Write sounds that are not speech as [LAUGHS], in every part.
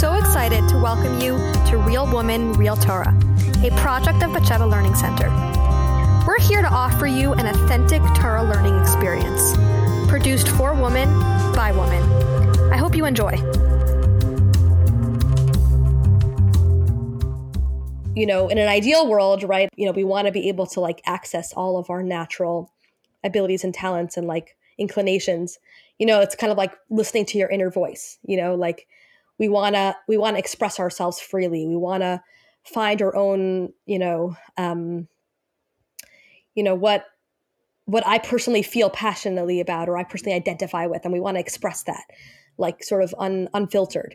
so excited to welcome you to Real Woman, Real Torah, a project of Batsheva Learning Center. We're here to offer you an authentic Torah learning experience, produced for women by women. I hope you enjoy. You know, in an ideal world, right, you know, we want to be able to like access all of our natural abilities and talents and like inclinations. You know, it's kind of like listening to your inner voice, you know, like we want to we want to express ourselves freely. We want to find our own you know um you know what what i personally feel passionately about or i personally identify with and we want to express that like sort of un, unfiltered.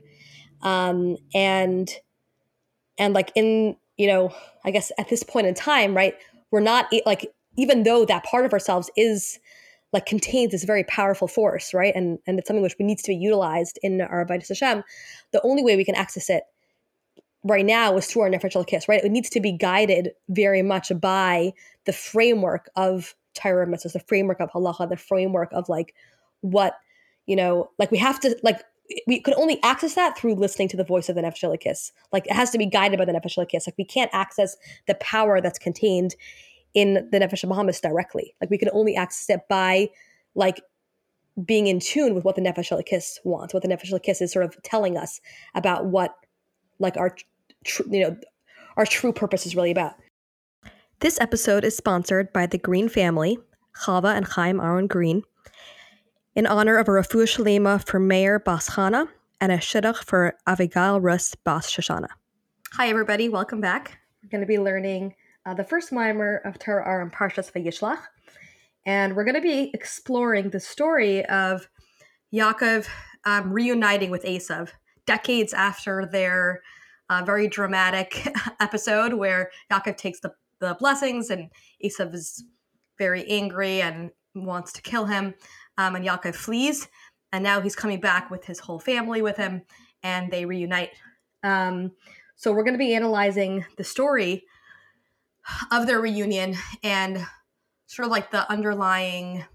Um and and like in you know i guess at this point in time right we're not like even though that part of ourselves is like contains this very powerful force, right? And and it's something which needs to be utilized in our Avodas Hashem. The only way we can access it right now is through our Nefesh Kiss, right? It needs to be guided very much by the framework of Torah mitzvahs, the framework of halacha, the framework of like what you know, like we have to like we could only access that through listening to the voice of the Nefesh. Like it has to be guided by the Nefesh. Like we can't access the power that's contained in the Nefesh Behamis directly. Like we can only access it by like being in tune with what the Nefesh Kiss wants, what the Nefesh Kiss is sort of telling us about what like our tr- you know our true purpose is really about. This episode is sponsored by the Green family, Chava and Chaim Aaron Green, in honor of a Refuah Shleimah for Mayor Bas Chana and a Shidduch for Avigail Rus Bas Shoshana. Hi everybody, welcome back. We're going to be learning uh, the first maamar of Torah Ohr in Parshas Vayishlach, and we're going to be exploring the story of Yaakov um, reuniting with Esav decades after their uh, very dramatic [LAUGHS] episode where Yaakov takes the, the blessings and Esav is very angry and wants to kill him, um, and Yaakov flees, and now he's coming back with his whole family with him, and they reunite. Um, so we're going to be analyzing the story of their reunion and sort of like the underlying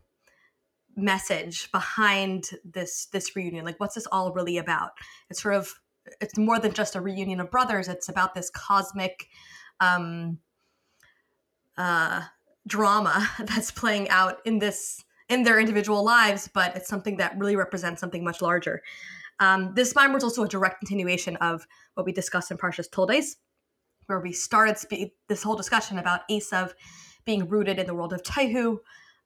message behind this this reunion. Like what's this all really about? It's sort of it's more than just a reunion of brothers. It's about this cosmic um uh drama [LAUGHS] that's playing out in this in their individual lives but it's something that really represents something much larger. Um, this maamar is also a direct continuation of what we discussed in Parshas Toldes, where we started spe- this whole discussion about Esav being rooted in the world of Tohu.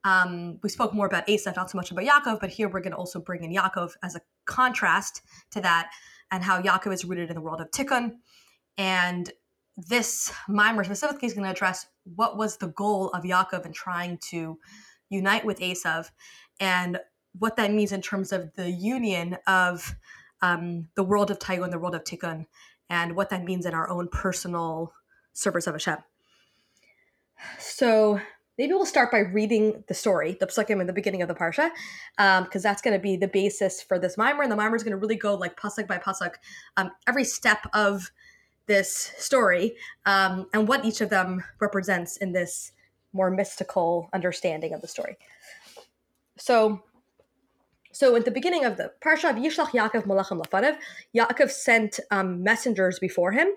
Um, we spoke more about Esav, not so much about Yaakov, but here we're going to also bring in Yaakov as a contrast to that and how Yaakov is rooted in the world of Tikkun. And this maamar specifically is going to address what was the goal of Yaakov in trying to unite with Esav and what that means in terms of the union of um, the world of Tohu and the world of Tikkun and what that means in our own personal service of Hashem. So maybe we'll start by reading the story, the psukim in the beginning of the parsha, because um, that's going to be the basis for this maamar, and the maamar is going to really go like pasuk by pasuk, um, every step of this story, um, and what each of them represents in this more mystical understanding of the story. So so at the beginning of the parsha of Yishlach Yaakov Malachim Lafanav, Yaakov sent um, messengers before him,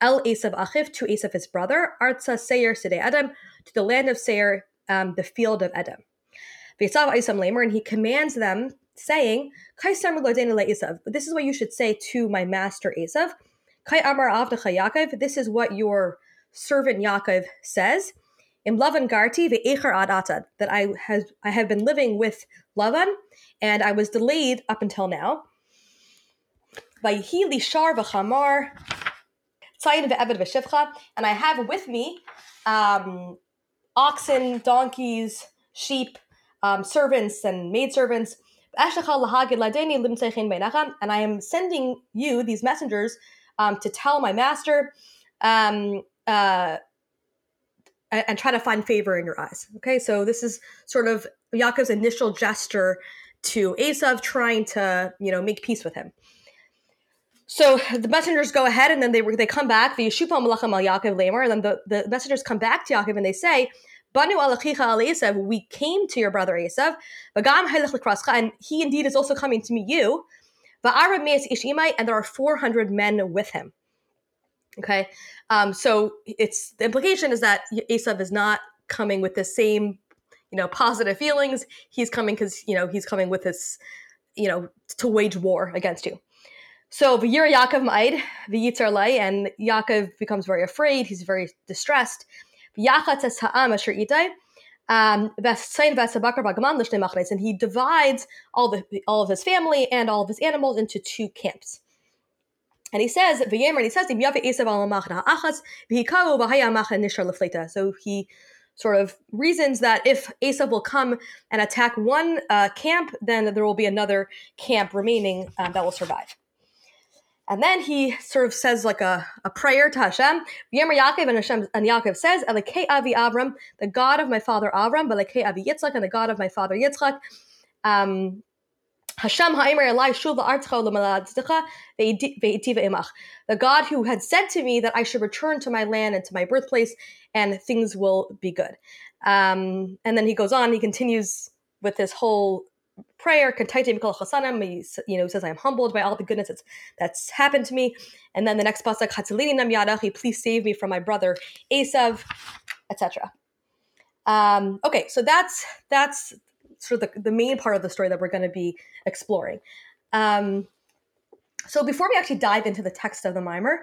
El Esav Achiv to Esav his brother, Artza Seir Sidei Edom, to the land of Seir, um, the field of Edom. V'yisav Esav Lamer, and he commands them, saying, Kai Esav, this is what you should say to my master Esav. Kai Amar Avdecha Yaakov, this is what your servant Yaakov says. Im Lavan Garti ve'echer ad atad, that I have I have been living with Lavan, and I was delayed up until now. And I have with me um, oxen, donkeys, sheep, um, servants, and maidservants. And I am sending you these messengers um, to tell my master um, uh, and, and try to find favor in your eyes. Okay, so this is sort of Yaakov's initial gesture to Esav, trying to you know make peace with him. So the messengers go ahead, and then they they come back. The Yeshupa Malachim al Yaakov Lamer, and then the, the messengers come back to Yaakov and they say, "Banu alachicha al Esav, we came to your brother Esav, and he indeed is also coming to meet you." Va'arab me'es ishimai, and there are 400 men with him. Okay, um, so it's the implication is that Esav is not coming with the same, you know, positive feelings. He's coming because you know he's coming with this, you know, to wage war against you. So the V'yira Yaakov ma'id v'yitzar lay, and Yaakov becomes very afraid. He's very distressed. Um, and he divides all the all of his family and all of his animals into two camps. And he says, and he says, so he sort of reasons that if Esav will come and attack one uh, camp, then there will be another camp remaining um, that will survive. And then he sort of says like a, a prayer to Hashem. Yemer Yaakov and Hashem and Yaakov says, Elokei Avi Avram, the God of my father Avram, Elokei Avi Yitzchak, and the God of my father Yitzchak. Um, Hashem ha'emer elai shuv imach. The God who had said to me that I should return to my land and to my birthplace, and things will be good. Um, and then he goes on. He continues with this whole prayer. He you know says I am humbled by all the goodness that's that's happened to me. And then the next pasuk please save me from my brother Esav, etc. Um, okay, so that's that's sort of the, the main part of the story that we're going to be exploring. Um, so before we actually dive into the text of the maamar,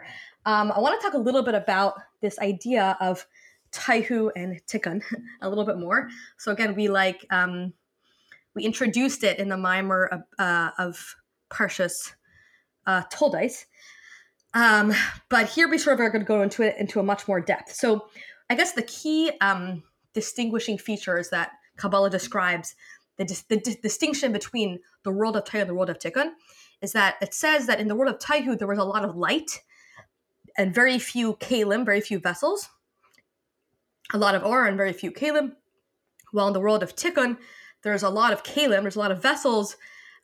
um, I want to talk a little bit about this idea of tohu and tikkun [LAUGHS] a little bit more. So again, we like um, we introduced it in the maamar of, uh, of Parshas uh, Toldais. Um, but here we sort of are going to go into it into a much more depth. So I guess the key um, distinguishing is that Kabbalah describes the, the distinction between the world of Tohu and the world of Tikkun is that it says that in the world of Tohu there was a lot of light and very few kalim, very few vessels, a lot of or and very few kalim. While in the world of Tikkun, there's a lot of kalim, there's a lot of vessels,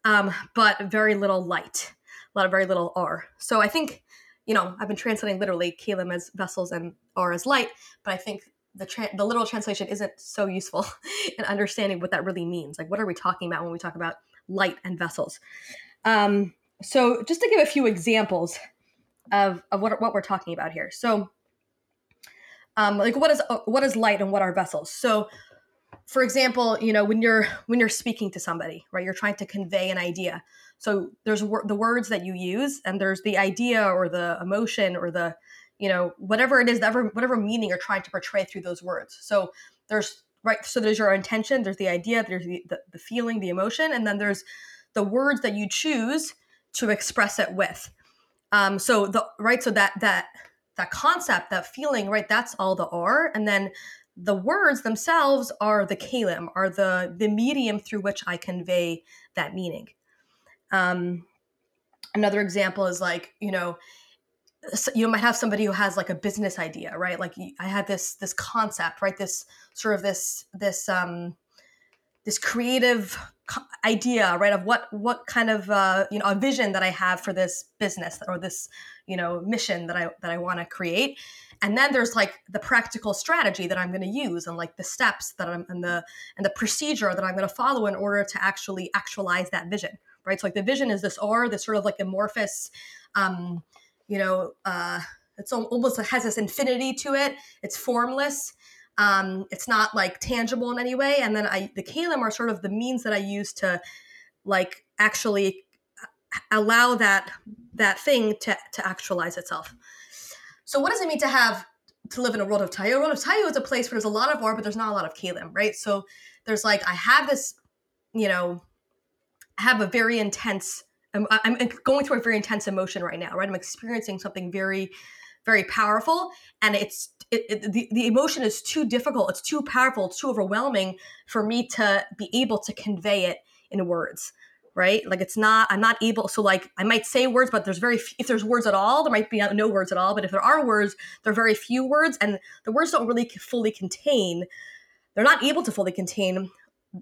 um, but very little light, a lot of very little or. So I think, you know, I've been translating literally kalim as vessels and or as light, but I think the tra- the literal translation isn't so useful [LAUGHS] in understanding what that really means. Like, what are we talking about when we talk about light and vessels? Um, so, just to give a few examples of, of what, what we're talking about here. So, um, like, what is what is light and what are vessels? So, for example, you know, when you're when you're speaking to somebody, right, you're trying to convey an idea. So there's wor- the words that you use, and there's the idea or the emotion or the you know whatever it is whatever whatever meaning you're trying to portray through those words. So there's right so there's your intention there's the idea there's the, the, the feeling the emotion and then there's the words that you choose to express it with. Um so the right so that that that concept that feeling right that's all the r and then the words themselves are the kalim are the the medium through which i convey that meaning. Um another example is like you know you might have somebody who has like a business idea right? Like i had this this concept right? This sort of this this um this creative idea right of what what kind of uh, you know a vision that i have for this business or this you know mission that i that i want to create. And then there's like the practical strategy that i'm going to use and like the steps that i'm and the and the procedure that i'm going to follow in order to actually actualize that vision right? So like the vision is this or this sort of like amorphous um you know, uh, it's almost has this infinity to it. It's formless. Um, it's not like tangible in any way. And then I, the kalim are sort of the means that I use to, like, actually uh, allow that that thing to to actualize itself. So, what does it mean to have to live in a world of Tohu? A world of Tohu is a place where there's a lot of or, but there's not a lot of kalim, right? So, there's like I have this, you know, have a very intense I'm, I'm going through a very intense emotion right now, right? I'm experiencing something very, very powerful, and it's it, it, the the emotion is too difficult. It's too powerful. It's too overwhelming for me to be able to convey it in words, right? Like it's not. I'm not able. So like I might say words, but there's very if there's words at all, there might be no words at all. But if there are words, there are very few words, and the words don't really fully contain. They're not able to fully contain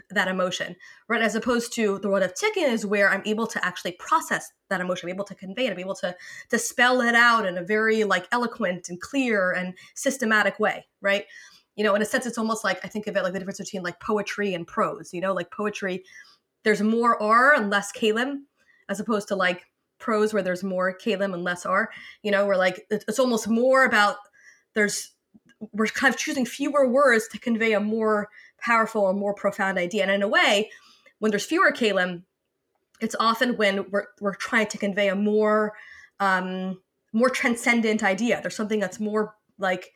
that emotion, right? As opposed to the world of tikkun is where I'm able to actually process that emotion, I'm able to convey it, I'm able to to spell it out in a very like eloquent and clear and systematic way, right? You know, in a sense, it's almost like I think of it like the difference between like poetry and prose. You know, like poetry, there's more R and less kalim. as opposed to like prose where there's more kalim and less r. You know, where like it's almost more about there's we're kind of choosing fewer words to convey a more powerful or more profound idea. And in a way, when there's fewer kalim, it's often when we're we're trying to convey a more um, more transcendent idea. There's something that's more like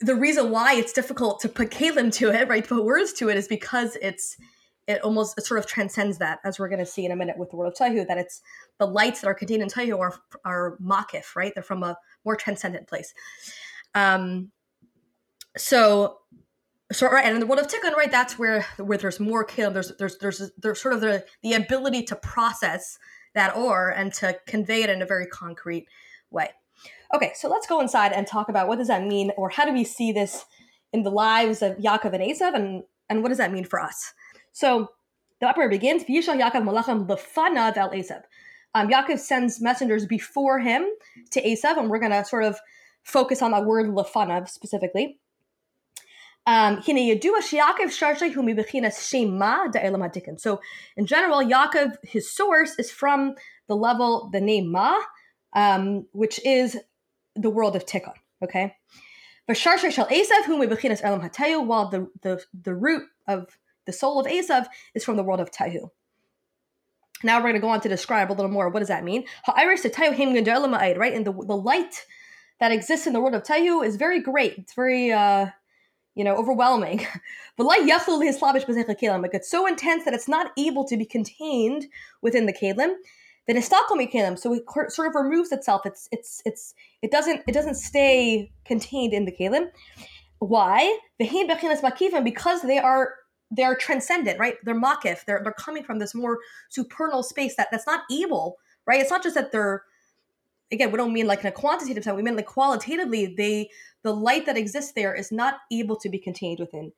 the reason why it's difficult to put kalim to it, right? To put words to it is because it's it almost it sort of transcends that, as we're going to see in a minute with the world of Tohu, that it's the lights that are contained in Tohu are are makif, right? They're from a more transcendent place. Um, so so right, and in the world of Tikkun, right, that's where where there's more kalim. There's there's there's there's sort of the the ability to process that or and to convey it in a very concrete way. Okay, so let's go inside and talk about what does that mean, or how do we see this in the lives of Yaakov and Esav, and and what does that mean for us? So the opera begins, V'yishal Yaakov malachim lefanav el Esav. Um, Yaakov sends messengers before him to Esav, and we're going to sort of focus on that word lefanav specifically. Um, so in general, Yaakov, his source is from the level, the name Ma, um, which is the world of Tikkun. Okay, but Sharshay Shal Esav, whom we bechinas Elam while the, the the root of the soul of Esav is from the world of Tohu. Now we're going to go on to describe a little more. What does that mean? Ha'iris Tehu Him Right, and the the light that exists in the world of Tohu is very great. It's very uh, you know, overwhelming. But like his slavish It gets so intense that it's not able to be contained within the kalim. Then it's kalim, so it sort of removes itself. It's it's it's it doesn't it doesn't stay contained in the kalim. Why? Because they are they are transcendent, right? They're makif. They're they're coming from this more supernal space that that's not able, right? It's not just that they're again, we don't mean like in a quantitative sense. We mean like qualitatively, they the light that exists there is not able to be contained within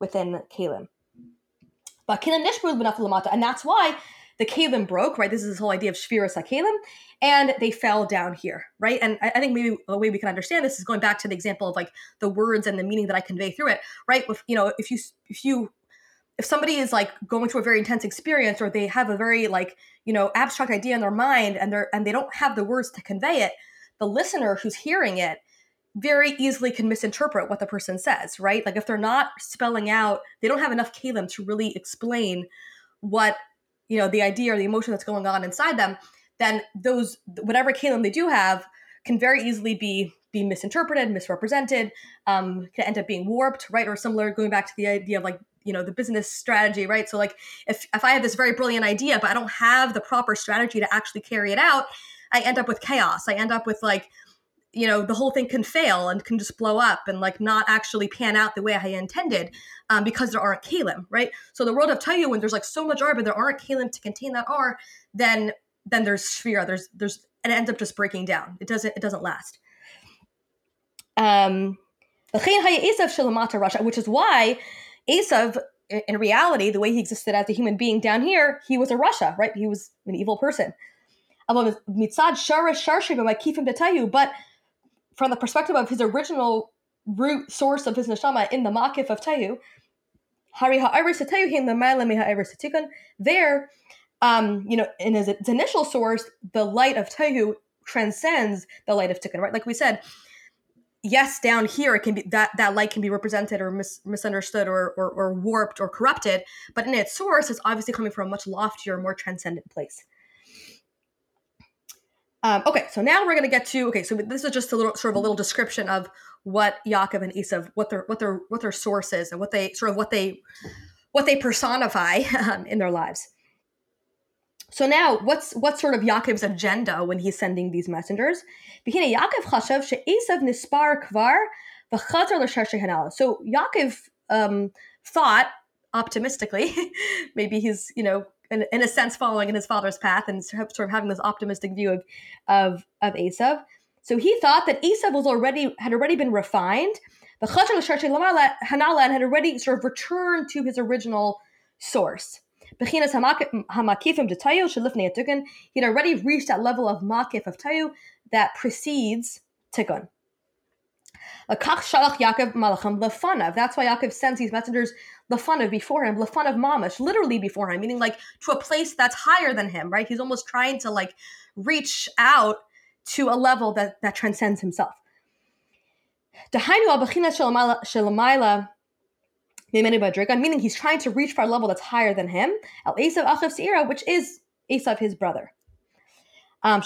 within kalim. But kalim nishbul and that's why the kalim broke. Right, this is this whole idea of shviras kalim, and they fell down here. Right, and I, I, think maybe a way we can understand this is going back to the example of like the words and the meaning that I convey through it. Right, with you know, if you if you if somebody is like going through a very intense experience or they have a very like you know abstract idea in their mind and they're and they don't have the words to convey it the listener who's hearing it very easily can misinterpret what the person says right? Like if they're not spelling out they don't have enough kalim to really explain what you know the idea or the emotion that's going on inside them then those whatever kalim they do have can very easily be be misinterpreted misrepresented um, can end up being warped right? Or similar going back to the idea of like you know the business strategy right? So like if if i have this very brilliant idea but i don't have the proper strategy to actually carry it out i end up with chaos. I end up with like you know the whole thing can fail and can just blow up and like not actually pan out the way i intended um, because there aren't kalim right? So the world of tohu when there's like so much r but there aren't kalim to contain that r then then there's sphere. There's there's and it ends up just breaking down. It doesn't it doesn't last. Um which is why Esav, in reality, the way he existed as a human being down here, he was a rasha, right? He was an evil person. But from the perspective of his original root source of his neshama in the makif of Tohu, there, um, you know, in his, his initial source, the light of Tohu transcends the light of Tikkun, right? Like we said, yes, down here it can be that that light can be represented or mis- misunderstood or, or, or warped or corrupted, but in its source, it's obviously coming from a much loftier, more transcendent place. Um, okay, so now we're going to get to okay. So this is just a little sort of a little description of what Yaakov and Esav, what their what their what their source is, and what they sort of what they what they personify [LAUGHS] um, in their lives. So now, what's what's sort of Yaakov's agenda when he's sending these messengers? So Yaakov um, thought optimistically, [LAUGHS] maybe he's you know in, in, a sense following in his father's path and sort of having this optimistic view of of of Esav. So he thought that Esav was already had already been refined, and had already sort of returned to his original source. Bechinas de tohu shalifnei. He'd already reached that level of makif of tohu that precedes tikkun. That's why Yaakov sends these messengers lefanav before him, lefanav mamash, literally before him, meaning like to a place that's higher than him, right? He's almost trying to like reach out to a level that that transcends himself. Meaning he's trying to reach for a level that's higher than him. El Esav Achav Seira, which is Esav, his brother. Um,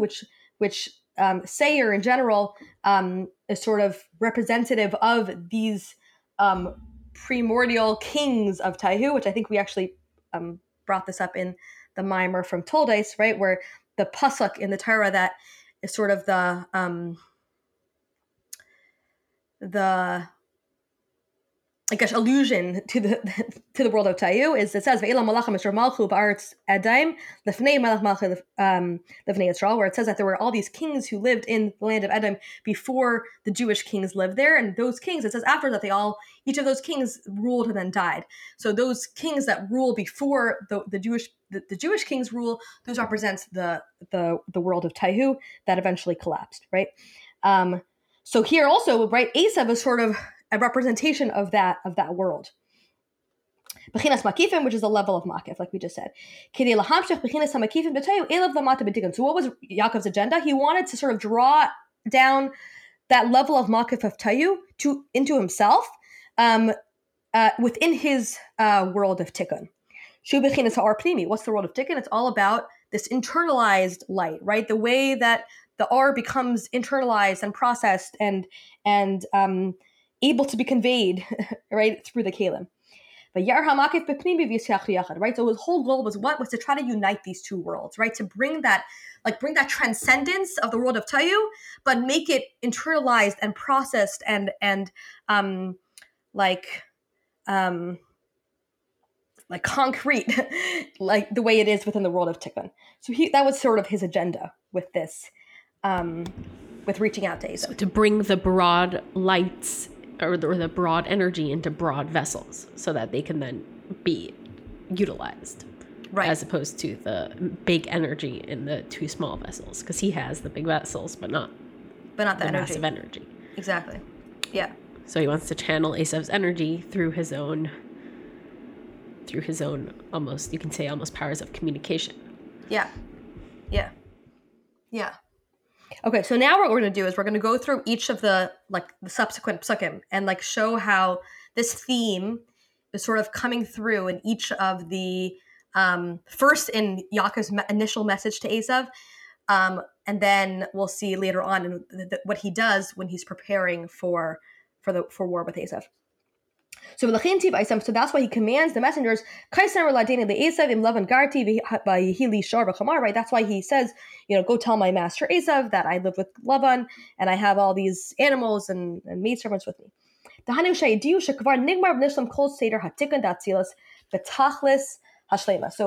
which which um, Seir in general um, is sort of representative of these um, primordial kings of Tohu, which I think we actually um, brought this up in the maamar from Toldes, right? Where the pasuk in the Torah that is sort of the um, the I guess allusion to the [LAUGHS] to the world of Tohu is it says um, where it says that there were all these kings who lived in the land of Edom before the Jewish kings lived there, and those kings it says after that they all each of those kings ruled and then died. So those kings that rule before the, the Jewish the, the Jewish kings rule, those represents the the the world of Tohu that eventually collapsed, right? Um, so here also, right, Esav is sort of a representation of that of that world. Bechinas makifim, which is a level of makif, like we just said. So what was Yaakov's agenda? He wanted to sort of draw down that level of makif of tohu to into himself um, uh, within his uh, world of tikkun. Shu bikina saar pneumi. What's the world of tikkun? It's all about this internalized light, right? The way that the R becomes internalized and processed and and um, able to be conveyed [LAUGHS] right through the kalim. Right? So his whole goal was what was to try to unite these two worlds, right? To bring that, like bring that transcendence of the world of Tohu, but make it internalized and processed and and um like um like concrete, [LAUGHS] like the way it is within the world of Tikkun. So he that was sort of his agenda with this, um, with reaching out to Esav. So to bring the broad lights or the, or the broad energy into broad vessels so that they can then be utilized right. as opposed to the big energy in the two small vessels because he has the big vessels but not but not the, the energy. massive energy. Exactly. Yeah. So he wants to channel Esav's energy through his own through his own almost you can say almost powers of communication. Yeah. Yeah. Yeah Okay, so now what we're going to do is we're going to go through each of the like the subsequent psukim and like show how this theme is sort of coming through in each of the um, first in Yaakov's me- initial message to Esav, um, and then we'll see later on in th- th- what he does when he's preparing for for the for war with Esav. So that's why he commands the messengers, right? That's why he says, you know, go tell my master Esav that I live with Laban and I have all these animals and, and maidservants with me. So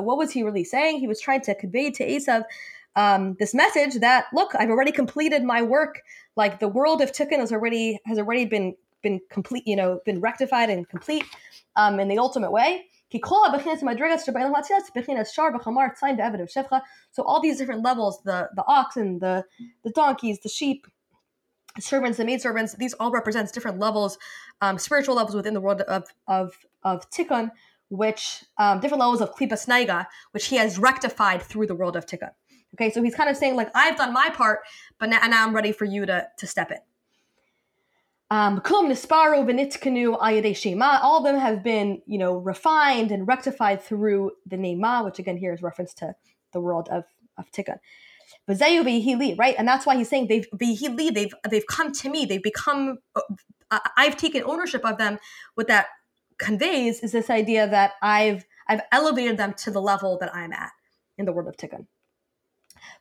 what was he really saying? He was trying to convey to Esav um, this message that look, I've already completed my work. Like the world of Tikkun has already has already been been complete, you know, been rectified and complete um, in the ultimate way. So all these different levels, the the oxen, the the donkeys, the sheep, the servants, the maidservants, these all represents different levels, um, spiritual levels within the world of of of tikkun, which um, different levels of klipas nogah, which he has rectified through the world of tikkun. Okay, so he's kind of saying like I've done my part, but now, now I'm ready for you to to step in. Um, all of them have been, you know, refined and rectified through the Ne'ma, which again here is reference to the world of, of Tikkun. Right? And that's why he's saying they've they've they've come to me, they've become uh, I've taken ownership of them. What that conveys is this idea that I've I've elevated them to the level that I'm at in the world of Tikkun.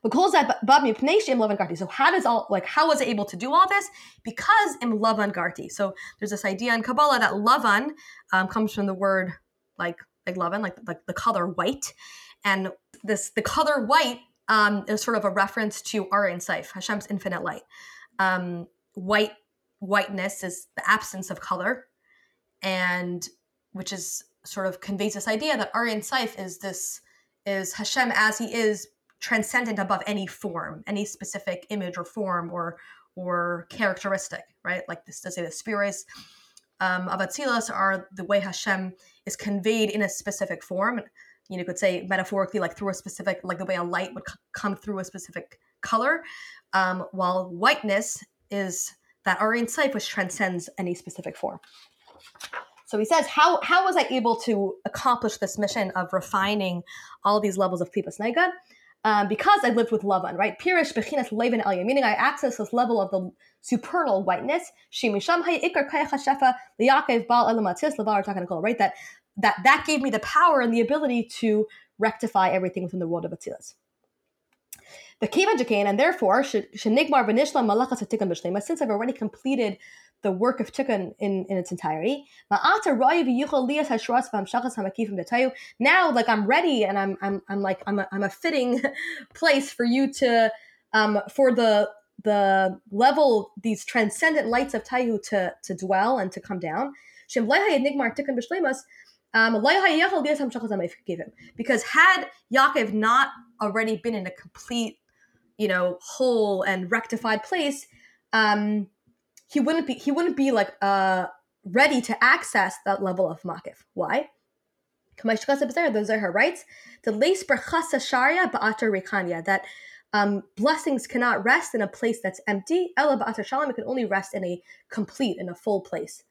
So how does all like how was it able to do all this? Because im garti. So there's this idea in Kabbalah that lavan um, comes from the word like like lavan, like like the color white, and this the color white um, is sort of a reference to Arin Saif, Hashem's infinite light. Um, white whiteness is the absence of color, and which is sort of conveys this idea that Arin Saif is this is Hashem as he is transcendent above any form, any specific image or form or or characteristic, right? Like this to say the spirits um, of Atzilus are the way Hashem is conveyed in a specific form. You know, you could say metaphorically, like through a specific, like the way a light would c- come through a specific color, um, while whiteness is that Aryan Seif, which transcends any specific form. So he says, how, how was I able to accomplish this mission of refining all these levels of Klipas Nogah? Um, because I lived with Lavan, right? Pirish bechinas levin elya, meaning I access this level of the supernal whiteness. Shimisham ikar hashefa liyakev bal elamatis levar takanakol, right? That that that gave me the power and the ability to rectify everything within the world of Atzilus. The Kiva Jakain, and therefore, Shenigmar Vanishla Malachas Tikkun B'Shlema, since I've already completed the work of Tikkun in, in its entirety. Now, like I'm ready and I'm I'm I'm like I'm a, I'm a fitting [LAUGHS] place for you to um for the the level these transcendent lights of Tohu to to dwell and to come down. Um, because had Yaakov not already been in a complete, you know, whole and rectified place, um, he wouldn't be he wouldn't be like uh ready to access that level of makif. Why? Those are her rights. "The leis sharia ba'atar that um, blessings cannot rest in a place that's empty. Ella ba'atar shalom, it can only rest in a complete, in a full place."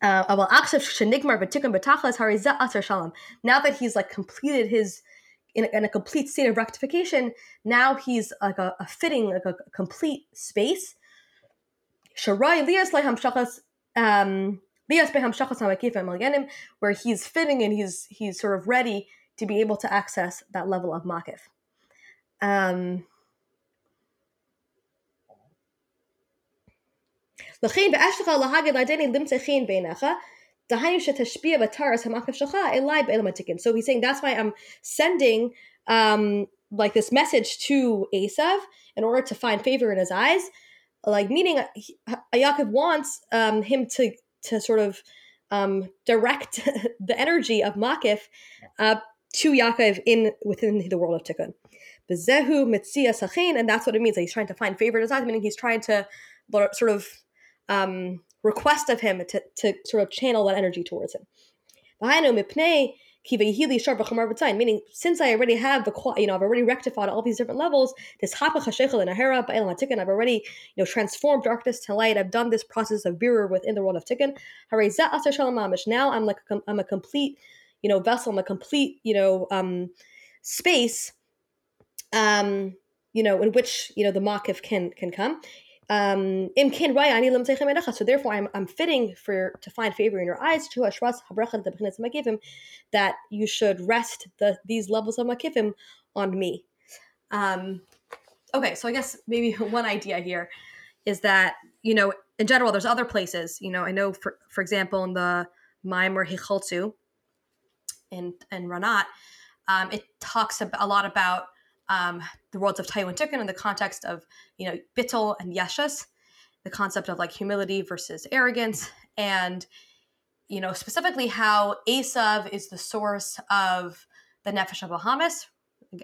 Uh, now that he's like completed his in a, in a, complete state of rectification, now he's like a, a fitting, like a complete space. Shirai Lias Hamshachas um Lias Behamshachas Hamakifim Al where he's fitting and he's he's sort of ready to be able to access that level of Makif. Um לכן באשתך להגד עדני למצא חן בעיניך דהיינו שתשפיע בתרס המקף שלך אליי באלם התיקון. So he's saying that's why I'm sending um, like this message to Esav in order to find favor in his eyes like meaning Yaakov wants um, him to to sort of um, direct [LAUGHS] the energy of Makif uh, to Yaakov in within the world of Tikkun. Bezehu mitzia sachin, and that's what it means. He's trying to find favor in his eyes, meaning he's trying to sort of um, request of him to, to sort of channel that energy towards him. Meaning, since I already have the, you know, I've already rectified all these different levels, this and I've already, you know, transformed darkness to light. I've done this process of birur within the world of tikkun. Now I'm like, a, I'm a complete, you know, vessel. I'm a complete, you know, um, space, um, you know, in which, you know, the makif can, can come um so therefore I'm, I'm fitting for to find favor in your eyes to that you should rest the these levels of makifim on me. Um okay so i guess maybe [LAUGHS] one idea here is that you know in general there's other places you know i know for for example in the Maimer Hicholtu and in Ranat um, it talks a lot about um, the worlds of Taiwan Tikkun in the context of, you know, Bittel and Yeshus, the concept of like humility versus arrogance, and, you know, specifically how Esav is the source of the Nefesh of Behamis,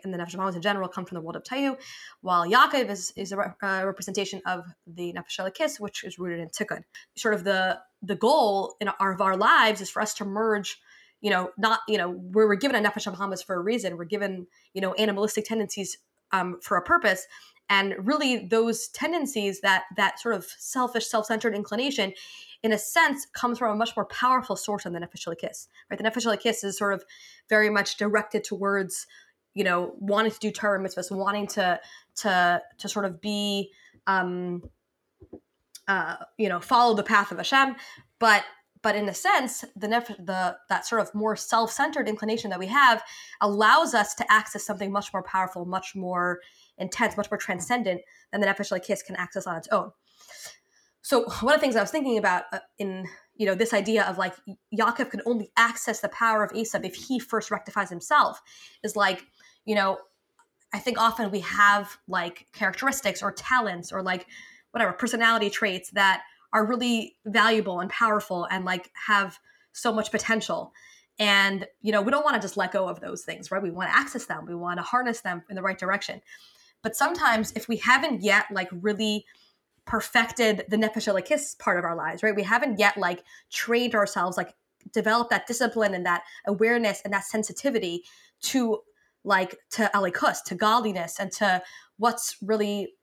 and the Nefesh Behamis in general come from the world of Tohu, while Yaakov is, is a, re- representation of the Nefesh Kiss, which is rooted in Tikkun. Sort of the the goal in our, of our lives is for us to merge you know, not, you know, we're, we're given a nefesh Behamis for a reason. We're given, you know, animalistic tendencies um, for a purpose. And really those tendencies, that that sort of selfish, self-centered inclination, in a sense, comes from a much more powerful source than the nefesh kiss. Right? The nefesh kiss is sort of very much directed towards, you know, wanting to do Torah mitzvahs, wanting to to to sort of be um uh, you know, follow the path of Hashem. But but in a sense the the that sort of more self-centered inclination that we have allows us to access something much more powerful much more intense much more transcendent than the nefesh like kiss can access on its own. So one of the things i was thinking about uh, in you know this idea of like Yaakov can only access the power of Esav if he first rectifies himself is like you know I think often we have like characteristics or talents or like whatever personality traits that are really valuable and powerful and like have so much potential And, you know, we don't want to just let go of those things, right? We want to access them. We want to harness them in the right direction. But sometimes if we haven't yet like really perfected the nefesh kiss part of our lives, right? We haven't yet like trained ourselves, like developed that discipline and that awareness and that sensitivity to like to Elokus, to godliness and to what's really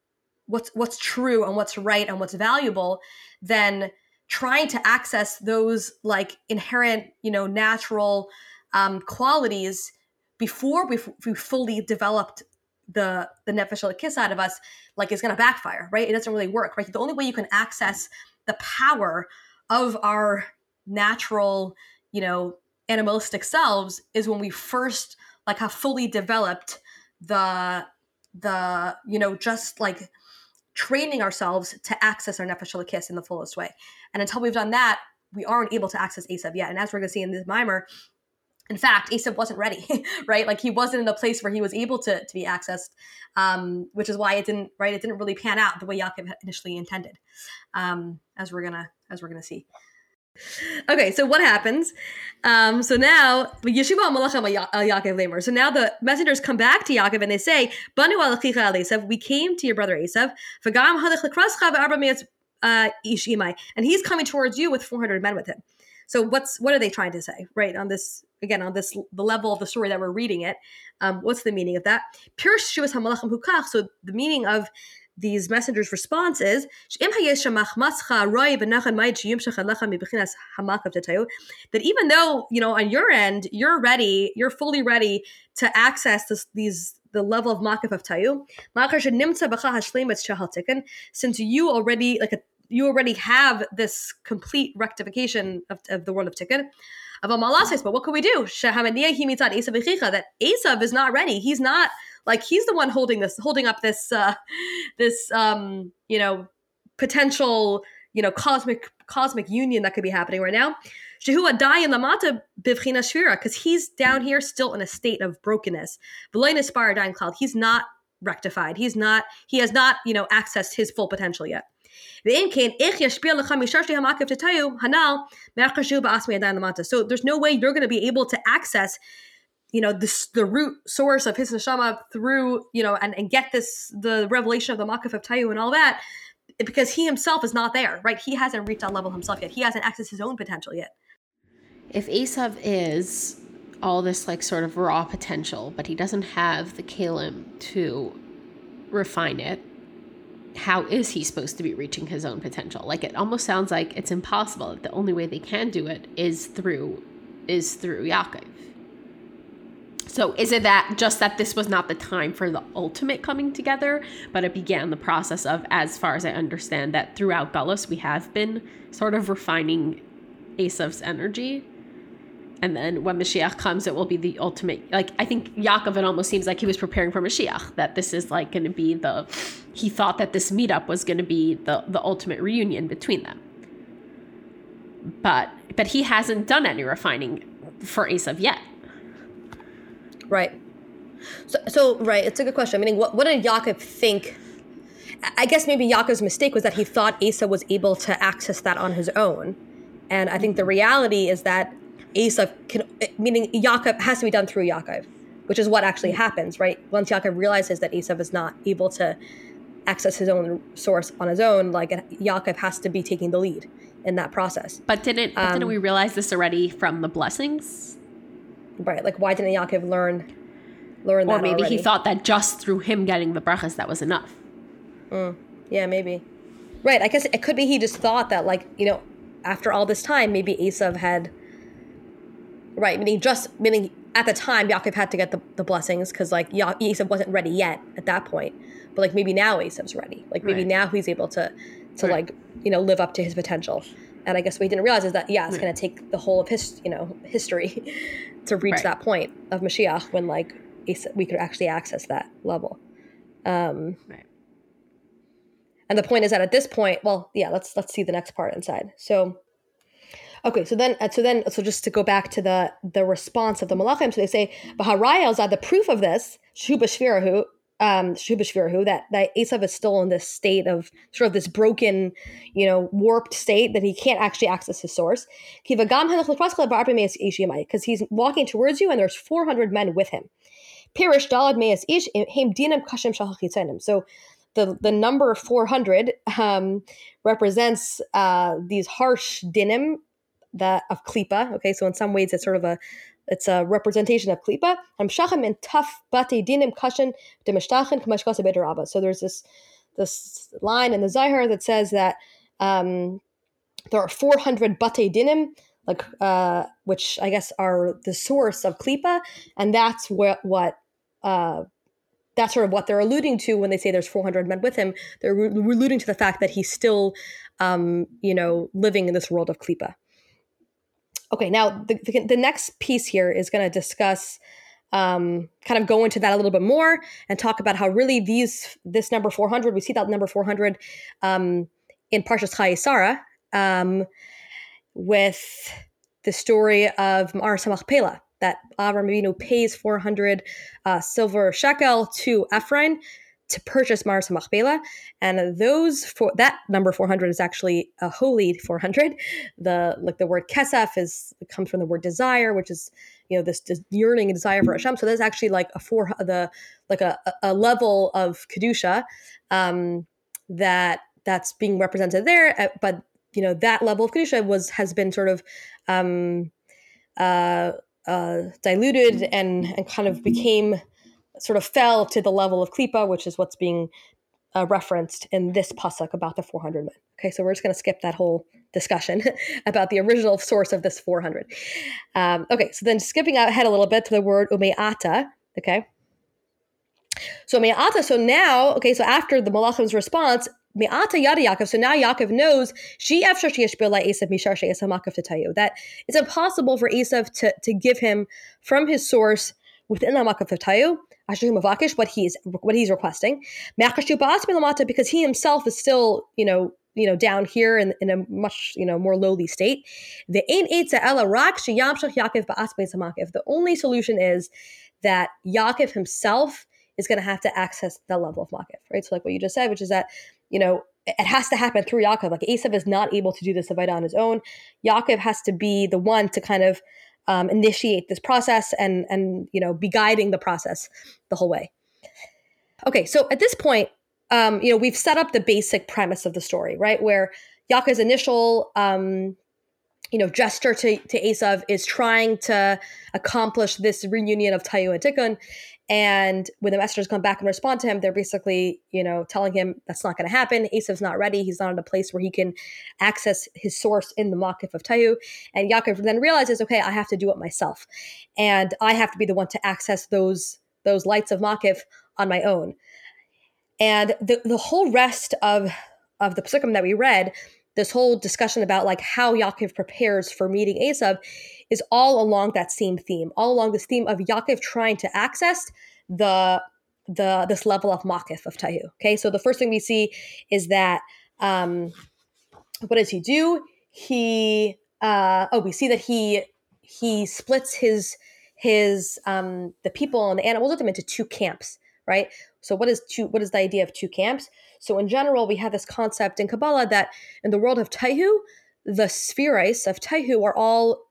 what's what's true and what's right and what's valuable, then trying to access those like inherent, you know, natural um, qualities before we, we fully developed the the nefesh kiss out of us, like is going to backfire, right? It doesn't really work, right? The only way you can access the power of our natural, you know, animalistic selves is when we first like have fully developed the the you know just like training ourselves to access our nefesh kiss in the fullest way. And until we've done that, we aren't able to access Esav yet. And as we're going to see in this maamar, in fact, Esav wasn't ready, [LAUGHS] right? Like he wasn't in a place where he was able to, to be accessed, um, which is why it didn't, right? It didn't really pan out the way Yaakov initially intended, um, as we're gonna, as we're gonna see. Okay, so what happens? Um, so now Yeshiva Yaakov Lamer. So now the messengers come back to Yaakov and they say, Banu Esav, we came to your brother Esav, uh, and he's coming towards you with 400 men with him. So what's what are they trying to say, right? On this again, on this the level of the story that we're reading it, um, what's the meaning of that? Pure So the meaning of these messengers' response is that even though you know on your end you're ready, you're fully ready to access this, these the level of makif of tohu. Since you already like a, you already have this complete rectification of, of the world of tikkun. But what can we do? That Esav is not ready. He's not like he's the one holding this, holding up this, uh, this, um, you know, potential, you know, cosmic cosmic union that could be happening right now. Shehu adai in lamata bivchina shvira because he's down here still in a state of brokenness. V'loin dying cloud. He's not rectified. He's not. He has not, you know, accessed his full potential yet. So there's no way you're going to be able to access you know this the root source of his neshama through you know and, and get this the revelation of the makif of tohu and all that because he himself is not there right? He hasn't reached that level himself yet. He hasn't accessed his own potential yet. If Esav is all this like sort of raw potential but he doesn't have the kalim to refine it how is he supposed to be reaching his own potential? Like it almost sounds like it's impossible the only way they can do it is through is through Yaakov so is it that just that this was not the time for the ultimate coming together, but it began the process of, as far as I understand, that throughout Gullus we have been sort of refining Esav's energy. And then when Mashiach comes, it will be the ultimate. Like I think Yaakov, it almost seems like he was preparing for Mashiach. That this is like going to be the. He thought that this meetup was going to be the the ultimate reunion between them. But but he hasn't done any refining for Esav yet. Right. So, so right, it's a good question. I mean, what, what did Yaakov think? I guess maybe Yaakov's mistake was that he thought Esav was able to access that on his own. And I think the reality is that Esav can, meaning Yaakov has to be done through Yaakov, which is what actually happens, right? Once Yaakov realizes that Esav is not able to access his own source on his own, like Yaakov has to be taking the lead in that process. But didn't, but didn't um, we realize this already from the blessings? Right. Like, why didn't Yaakov learn learn or maybe already? he thought that just through him getting the brachas that was enough. Mm, yeah, maybe. Right. I guess it could be he just thought that, like, you know, after all this time, maybe Esav had. Right. Meaning just meaning at the time Yaakov had to get the, the blessings because like ya- Esav wasn't ready yet at that point. But like maybe now Esav's ready. Like maybe right. now he's able to to right. like you know live up to his potential. And I guess what he didn't realize is that yeah, it's right. going to take the whole of his you know history [LAUGHS] to reach right. that point of Mashiach when like we could actually access that level. Um, right. And the point is that at this point, well, yeah, let's let's see the next part inside. So, okay, so then so then so just to go back to the the response of the malachim, so they say Baharayel the proof of this Shuba Shvirahu um that that Esav is still in this state of sort of this broken, you know, warped state that he can't actually access his source. Because he's walking towards you and there's 400 men with him. Pirish dalad ish dinam kashim So the the number 400 um, represents uh, these harsh dinim that of klipa. Okay, so in some ways it's sort of a it's a representation of klipa. So there's this this line in the Zohar that says that um, there are 400 bate dinim, like uh, which I guess are the source of klipa, and that's what what uh, that's sort of what they're alluding to when they say there's 400 men with him. They're re- alluding to the fact that he's still, um, you know, living in this world of klipa. Okay, now the, the, the next piece here is going to discuss, um, kind of go into that a little bit more and talk about how really these this number 400, we see that number 400 um, in Parshas Chayei Sarah um, with the story of Mar Samach that Avram Avinu pays 400 uh, silver shekel to Efron to purchase Me'aras Machpelah, and those for that number 400 is actually a holy 400. The like the word kesef is comes from the word desire, which is you know this, this yearning and desire for Hashem. So that's actually like a four the like a, a level of kedusha um, that that's being represented there. Uh, but you know that level of kedusha was has been sort of um, uh, uh, diluted and and kind of became sort of fell to the level of klipa, which is what's being uh, referenced in this pasuk about the 400 men. Okay, so we're just going to skip that whole discussion [LAUGHS] about the original source of this 400. Um, okay, so then skipping ahead a little bit to the word umeata. Okay, so me'ata. So now, okay, so after the malachim's response, me'ata yada Yaakov. So now Yaakov knows she after she Esav mishar Esav to tell you that it's impossible for Esav to to give him from his source within the makif what he's what he's requesting. Because he himself is still, you know, you know, down here in, in a much, you know, more lowly state. The only solution is that Yaakov himself is going to have to access the level of Makif, right? So, like what you just said, which is that, you know, it has to happen through Yaakov. Like Esav is not able to do this Avaida on his own. Yaakov has to be the one to kind of um, initiate this process and and you know be guiding the process the whole way. Okay, so at this point, um, you know we've set up the basic premise of the story, right? Where Yaka's initial um, you know gesture to to Esav is trying to accomplish this reunion of Tohu and Tikkun, and when the messengers come back and respond to him, they're basically, you know, telling him that's not going to happen. Esav's not ready. He's not in a place where he can access his source in the Makif of Tohu. And Yaakov then realizes, okay, I have to do it myself. And I have to be the one to access those those lights of Makif on my own. And the, the whole rest of, of the psukim that we read, this whole discussion about like how Yaakov prepares for meeting Esav is all along that same theme, all along this theme of Yaakov trying to access the the this level of makif of tohu. Okay, so the first thing we see is that um, what does he do? He uh, oh, we see that he he splits his his um, the people and the animals with them into two camps, right? So what is two? What is the idea of two camps? So in general, we have this concept in Kabbalah that in the world of Tohu, the spheres of Tohu are all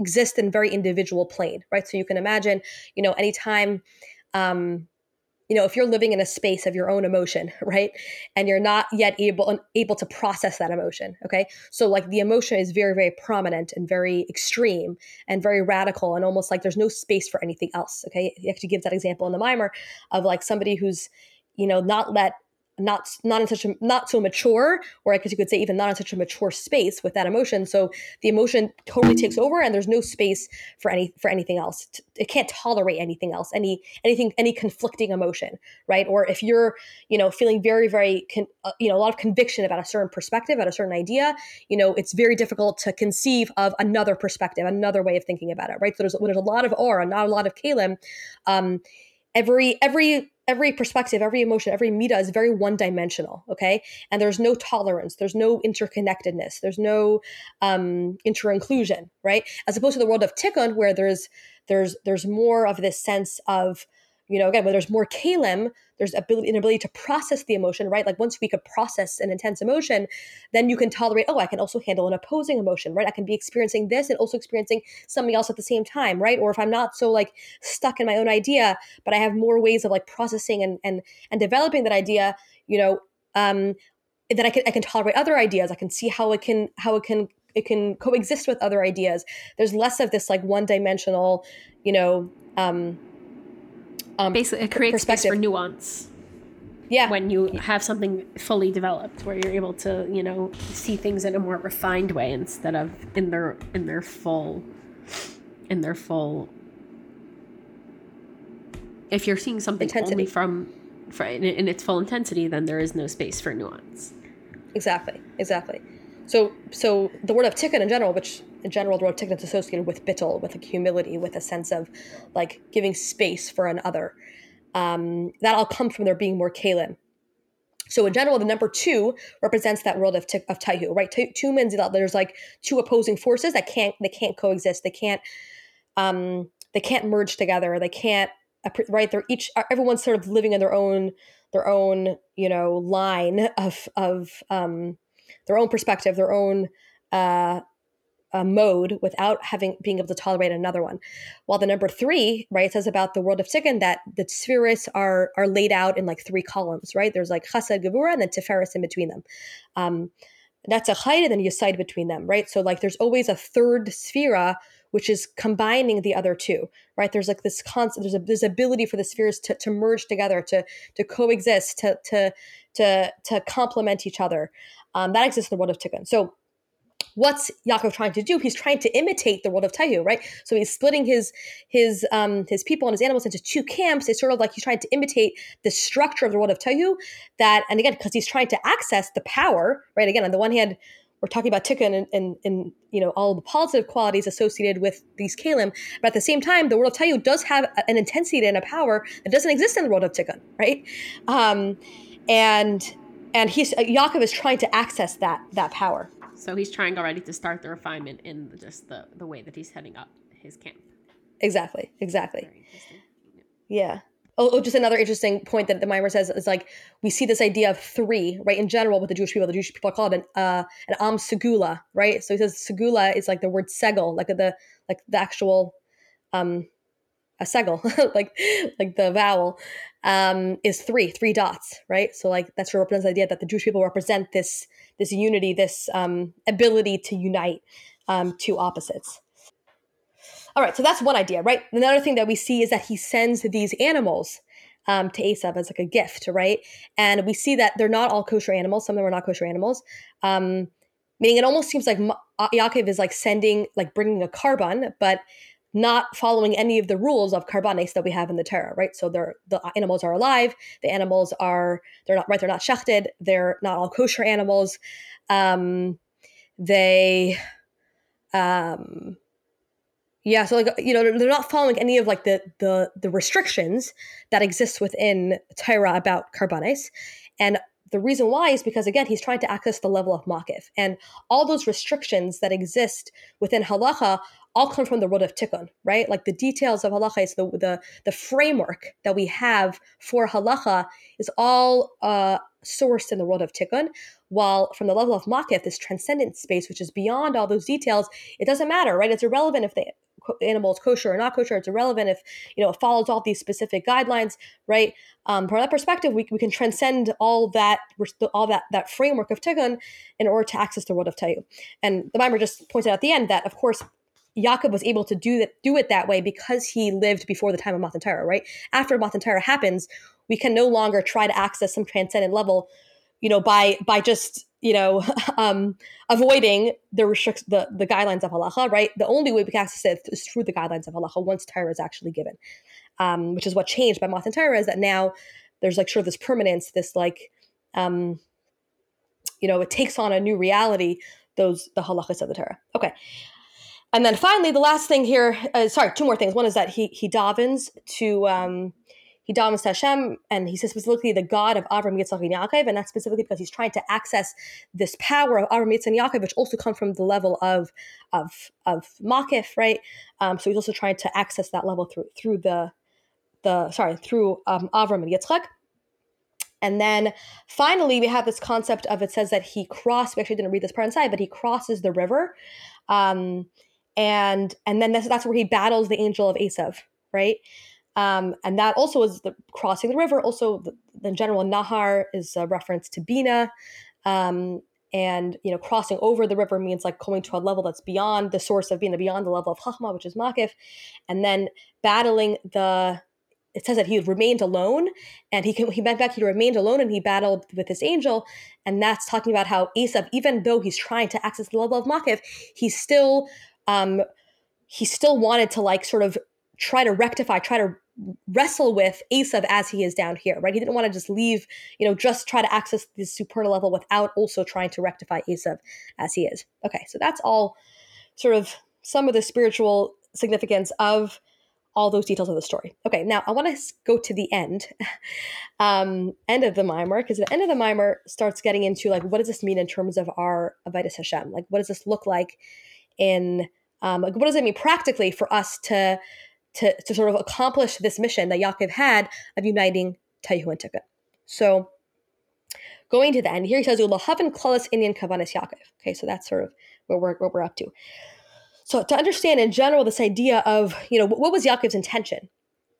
exist in very individual plane, right? So you can imagine, you know, anytime um, you know if you're living in a space of your own emotion [LAUGHS] right? And you're not yet able able to process that emotion okay? So like the emotion is very very prominent and very extreme and very radical and almost like there's no space for anything else okay? You actually give that example in the maamar of like somebody who's you know not let not not in such a not so mature or i guess you could say even not in such a mature space with that emotion. So the emotion totally takes over and there's no space for any for anything else. It can't tolerate anything else any anything any conflicting emotion right? Or if you're you know feeling very very con, uh, you know a lot of conviction about a certain perspective about a certain idea you know it's very difficult to conceive of another perspective another way of thinking about it right? So there's, when there's a lot of aura not a lot of kalim um every every every perspective, every emotion, every mita is very one dimensional. Okay. And there's no tolerance, there's no interconnectedness, there's no um, inter-inclusion, right? As opposed to the world of tikkun, where there's there's there's more of this sense of you know, again, when there's more kalim, there's ability an ability to process the emotion, right? Like once we could process an intense emotion, then you can tolerate, oh, I can also handle an opposing emotion, right? I can be experiencing this and also experiencing something else at the same time, right? Or if I'm not so like stuck in my own idea, but I have more ways of like processing and and and developing that idea, you know, um, that I can I can tolerate other ideas. I can see how it can how it can it can coexist with other ideas. There's less of this like one dimensional, you know, um, um, basically it creates space for nuance. Yeah. When you have something fully developed, where you're able to, you know, see things in a more refined way instead of in their in their full, in their full. If you're seeing something intensity. only from, in, in its full intensity, then there is no space for nuance. Exactly. Exactly. So, so the word of tikkun in general, which in general the word tikkun is associated with bittul, with like humility, with a sense of like giving space for another. Um, that all comes from there being more kalim. So in general, the number two represents that world of t- of tohu, right? T- two means that there's like two opposing forces that can't they can't coexist. They can't um, they can't merge together. They can't right. They're each everyone's sort of living in their own their own you know line of of um, their own perspective, their own uh, uh, mode without having being able to tolerate another one. While the number three, right, says about the world of Tikkun that the spheres are are laid out in like three columns, right? There's like Chesed, Gevura, and then Tiferes in between them. Um, that's a height and then you side between them, right? So like there's always a third sphera which is combining the other two, right? There's like this constant, there's a there's ability for the spheres to, to merge together, to to coexist, to to to to complement each other. Um, that exists in the world of Tikkun. So what's Yaakov trying to do? He's trying to imitate the world of Tohu, right? So he's splitting his his um, his people and his animals into two camps. It's sort of like he's trying to imitate the structure of the world of Tohu. That and again, because he's trying to access the power, right? Again, on the one hand, we're talking about tikkun and, and, and, you know all the positive qualities associated with these kalim, but at the same time, the world of Tohu does have an intensity and a power that doesn't exist in the world of tikkun, right? Um, and and he's uh, Yaakov is trying to access that that power. So he's trying already to start the refinement in just the the way that he's heading up his camp. Exactly. Exactly. Yeah. Oh, oh, just another interesting point that the Maamar says is like we see this idea of three, right? In general, with the Jewish people, the Jewish people are called an uh, an am segula, right? So he says segula is like the word segel, like the like the actual um a segel, [LAUGHS] like like the vowel, um, is three, three dots, right? So like that's what represents the idea that the Jewish people represent this this unity, this um, ability to unite um, two opposites. All right, so that's one idea, right? Another thing that we see is that he sends these animals um, to Esav as like a gift, right? And we see that they're not all kosher animals. Some of them are not kosher animals. Um, meaning it almost seems like Yaakov is like sending, like bringing a korban, but not following any of the rules of karbanes that we have in the Torah, right? So they're the animals are alive, the animals are they're not right, they're not shechted, they're not all kosher animals. Um, they um yeah, so like you know they're not following any of like the the the restrictions that exist within Torah about karbanes, and the reason why is because again he's trying to access the level of makif, and all those restrictions that exist within halacha all come from the world of tikkun, right? Like the details of halacha is the the, the framework that we have for halacha is all uh, sourced in the world of tikkun. While from the level of makif, this transcendent space, which is beyond all those details, it doesn't matter, right? It's irrelevant if the animal is kosher or not kosher. It's irrelevant if you know it follows all these specific guidelines, right? Um, from that perspective, we, we can transcend all that all that that framework of tikkun in order to access the world of tohu. And the Maamar just pointed out at the end that, of course, Yaakov was able to do that, do it that way because he lived before the time of Matan right? After Matan happens, we can no longer try to access some transcendent level, you know, by by just you know [LAUGHS] um, avoiding the restrict the the guidelines of halacha, right? The only way we can access it is through the guidelines of halacha once Torah is actually given, um, which is what changed by Matan is that now there's like sort of this permanence, this like um, you know, it takes on a new reality. Those the halachas of the Torah. Okay. And then finally, the last thing here, uh, sorry, two more things. One is that he he davens to um, he davens to Hashem, and he says specifically the God of Avram, Yitzchak, and Yaakov, and that's specifically because he's trying to access this power of Avram, Yitzchak, and Yaakov, which also comes from the level of of of Makif, right? Um, so he's also trying to access that level through through the the sorry through um, Avram and Yitzchak. And then finally, we have this concept of it says that he crossed. We actually didn't read this part inside, but he crosses the river, um, and and then that's, that's where he battles the angel of Esav, right? Um, and that also is the crossing the river. Also, the, the general Nahar is a reference to Bina, um, and you know crossing over the river means like going to a level that's beyond the source of Bina, beyond the level of Chachma, which is Makif, and then battling the it says that he remained alone and he he went back he remained alone and he battled with this angel and that's talking about how Esav even though he's trying to access the level of Makif he still um he still wanted to like sort of try to rectify try to wrestle with Esav as he is down here right he didn't want to just leave you know just try to access this supernal level without also trying to rectify Esav as he is okay so that's all sort of some of the spiritual significance of all those details of the story. Okay, now I want to go to the end, [LAUGHS] um, end of the maamar, because the end of the maamar starts getting into like what does this mean in terms of our Avodas Hashem? Like, what does this look like in um, like what does it mean practically for us to to to sort of accomplish this mission that Yaakov had of uniting Tohu and Tikkun? So going to the end here, he says Ulahavan Klalas Indian Kavanis Yaakov. Okay, so that's sort of where we're what we're up to. So to understand in general this idea of, you know, what was Yaakov's intention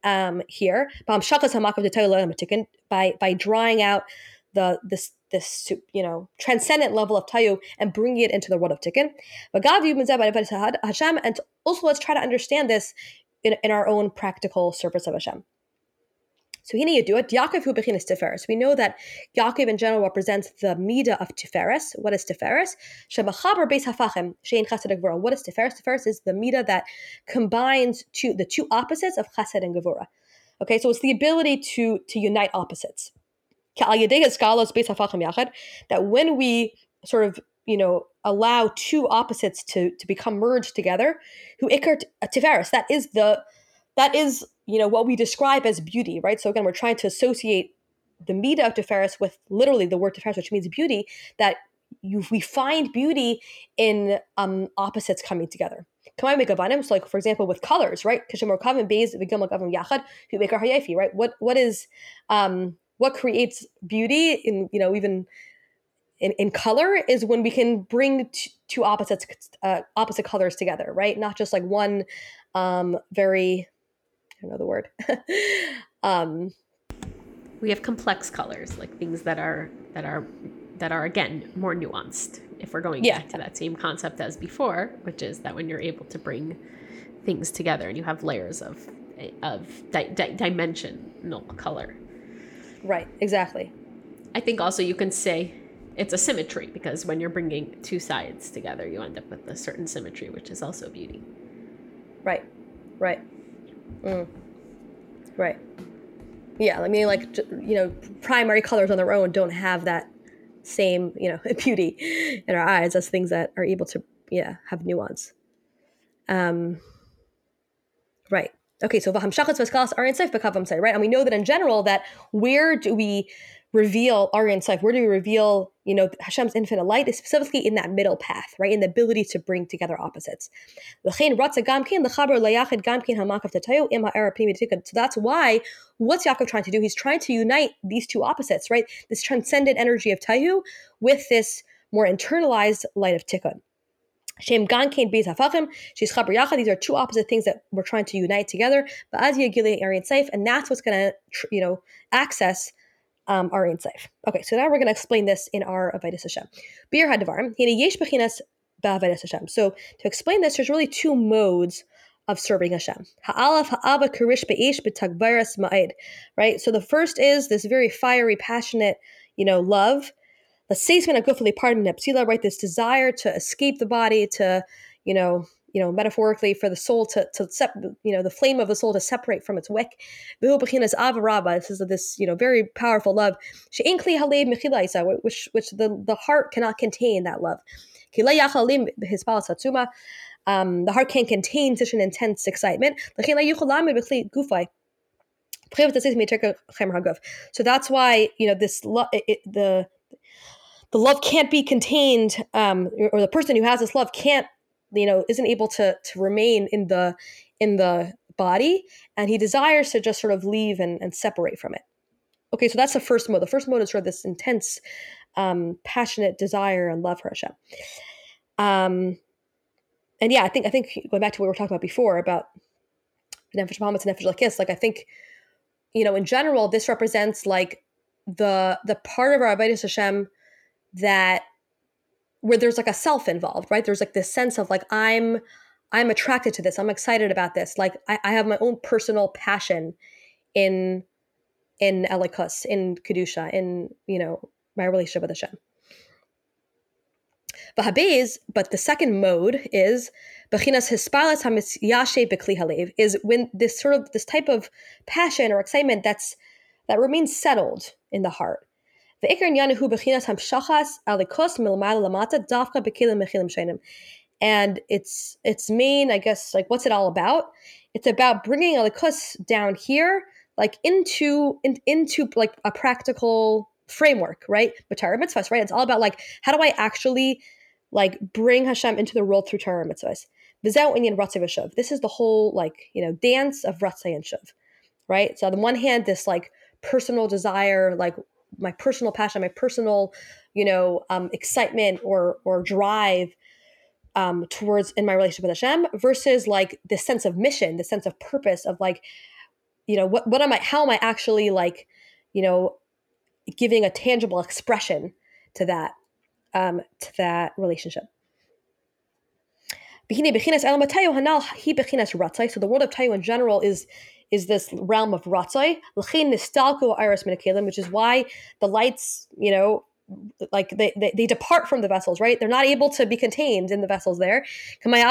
um, here by by drawing out the this this you know transcendent level of tohu and bringing it into the world of tikkun. But God Hashem, and also let's try to understand this in, in our own practical service of Hashem. So do it. Yaakov hu bechinas tiferes. We know that Yaakov in general represents the midah of tiferes. What is tiferes? Shemachaber beis hafachim shein chesed and. What is tiferes? Tiferes is the midah that combines two the two opposites of chesed and gevura. Okay, so it's the ability to to unite opposites. That when we sort of you know allow two opposites to to become merged together, who ikar tiferes. That is the that is you know what we describe as beauty right so again we're trying to associate the midah of Tiferes with literally the word Tiferes, which means beauty, that you, we find beauty in um, opposites coming together. So like for example with colors, right? Right? What what is um, what creates beauty in you know even in, in color is when we can bring t- two opposites uh, opposite colors together, right? Not just like one um, very I don't know the word. [LAUGHS] um, we have complex colors, like things that are that are that are again more nuanced. If we're going yeah. back to that same concept as before, which is that when you're able to bring things together and you have layers of of di- di- dimensional color. Right. Exactly. I think also you can say it's a symmetry because when you're bringing two sides together, you end up with a certain symmetry, which is also beauty. Right. Right. Mm. Right. Yeah, I mean, like you know, primary colors on their own don't have that same you know [LAUGHS] beauty in our eyes as things that are able to yeah have nuance. Um. Right. Okay. So v'ham shachatz v'skalas are in safe right? And we know that in general that where do we reveal Ohr Ein Sof? Where do we reveal, you know, Hashem's infinite light is specifically in that middle path, right? In the ability to bring together opposites. So that's why what's Yaakov trying to do? He's trying to unite these two opposites, right? This transcendent energy of Tohu with this more internalized light of Tikkun. Shem Gankain Beis Hafachim, She's Chaber Yachad. These are two opposite things that we're trying to unite together. But as Yagili Ohr Ein Sof, and that's what's going to, you know, access um, are in. Okay, so now we're going to explain this in our Avodas Hashem. Bir hadavar, yesh bechinas ba'avodas Hashem. So to explain this, there's really two modes of serving Hashem. Ha'alaf ha'ava kurish be'esh b'tagbaras ma'id. Right. So the first is this very fiery, passionate, you know, love. The seisman agufali pardon nepsila. Right. This desire to escape the body, to you know you know, metaphorically for the soul to, to sep- you know, the flame of the soul to separate from its wick. This is this, you know, very powerful love. Which, which the, the heart cannot contain that love. Um, the heart can't contain such an intense excitement. So that's why, you know, this, lo- it, the, the love can't be contained, um, or the person who has this love can't you know isn't able to to remain in the in the body and he desires to just sort of leave and, and separate from it. Okay, so that's the first mode. The first mode is sort of this intense, um, passionate desire and love for Hashem. Um, and yeah, I think I think going back to what we were talking about before about Nefesh Behamis and Nefesh Lakis, like I think, you know, in general, this represents like the the part of our Avodah Hashem that where there's like a self involved, right? There's like this sense of like I'm I'm attracted to this. I'm excited about this. Like I, I have my own personal passion in in Elokus, in Kedusha, in you know my relationship with Hashem. Vahabez, but the second mode is Bechinas Hispalas Hamisyashe Bekli Halev, is when this sort of this type of passion or excitement that's that remains settled in the heart. And it's its main, I guess, like what's it all about? It's about bringing elokus down here, like into in, into like a practical framework, right? Matara mitzvahs, right? It's all about like how do I actually like bring Hashem into the world through Torah mitzvahs. This is the whole like you know dance of ratzay and right? So on the one hand, this like personal desire, like my personal passion, my personal, you know, um, excitement or or drive um, towards in my relationship with Hashem versus like this sense of mission, the sense of purpose of like, you know, what what am I? How am I actually like, you know, giving a tangible expression to that um, to that relationship. So the world of Tayu in general is is this realm of ratzai, which is why the lights, you know, like they, they, they, depart from the vessels, right? They're not able to be contained in the vessels there. Right?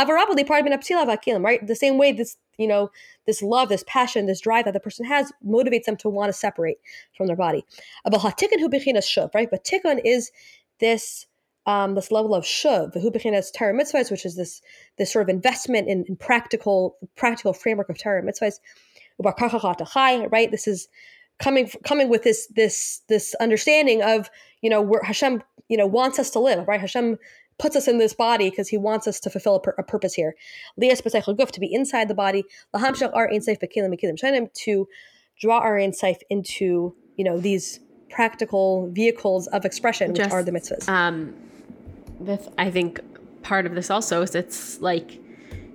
The same way this, you know, this love, this passion, this drive that the person has motivates them to want to separate from their body. Right? But tikkun is this um, this level of shuv, as Torah mitzvahs, which is this this sort of investment in, in practical practical framework of Torah mitzvahs. Right, this is coming coming with this this this understanding of you know where Hashem you know wants us to live. Right, Hashem puts us in this body because he wants us to fulfill a, pur- a purpose here. to be inside the body. To draw our insight into you know these practical vehicles of expression, which Just, are the mitzvahs. Um, this, I think part of this also is it's like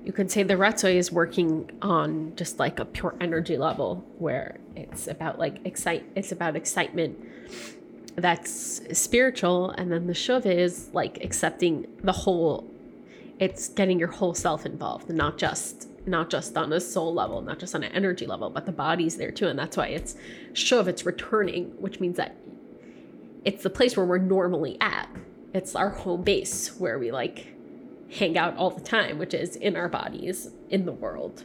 you could say the Ratzoi is working on just like a pure energy level where it's about like excite it's about excitement that's spiritual and then the shuv is like accepting the whole it's getting your whole self involved not just not just on a soul level not just on an energy level but the body's there too and that's why it's shuv it's returning which means that it's the place where we're normally at. It's our home base where we like hang out all the time, which is in our bodies in the world,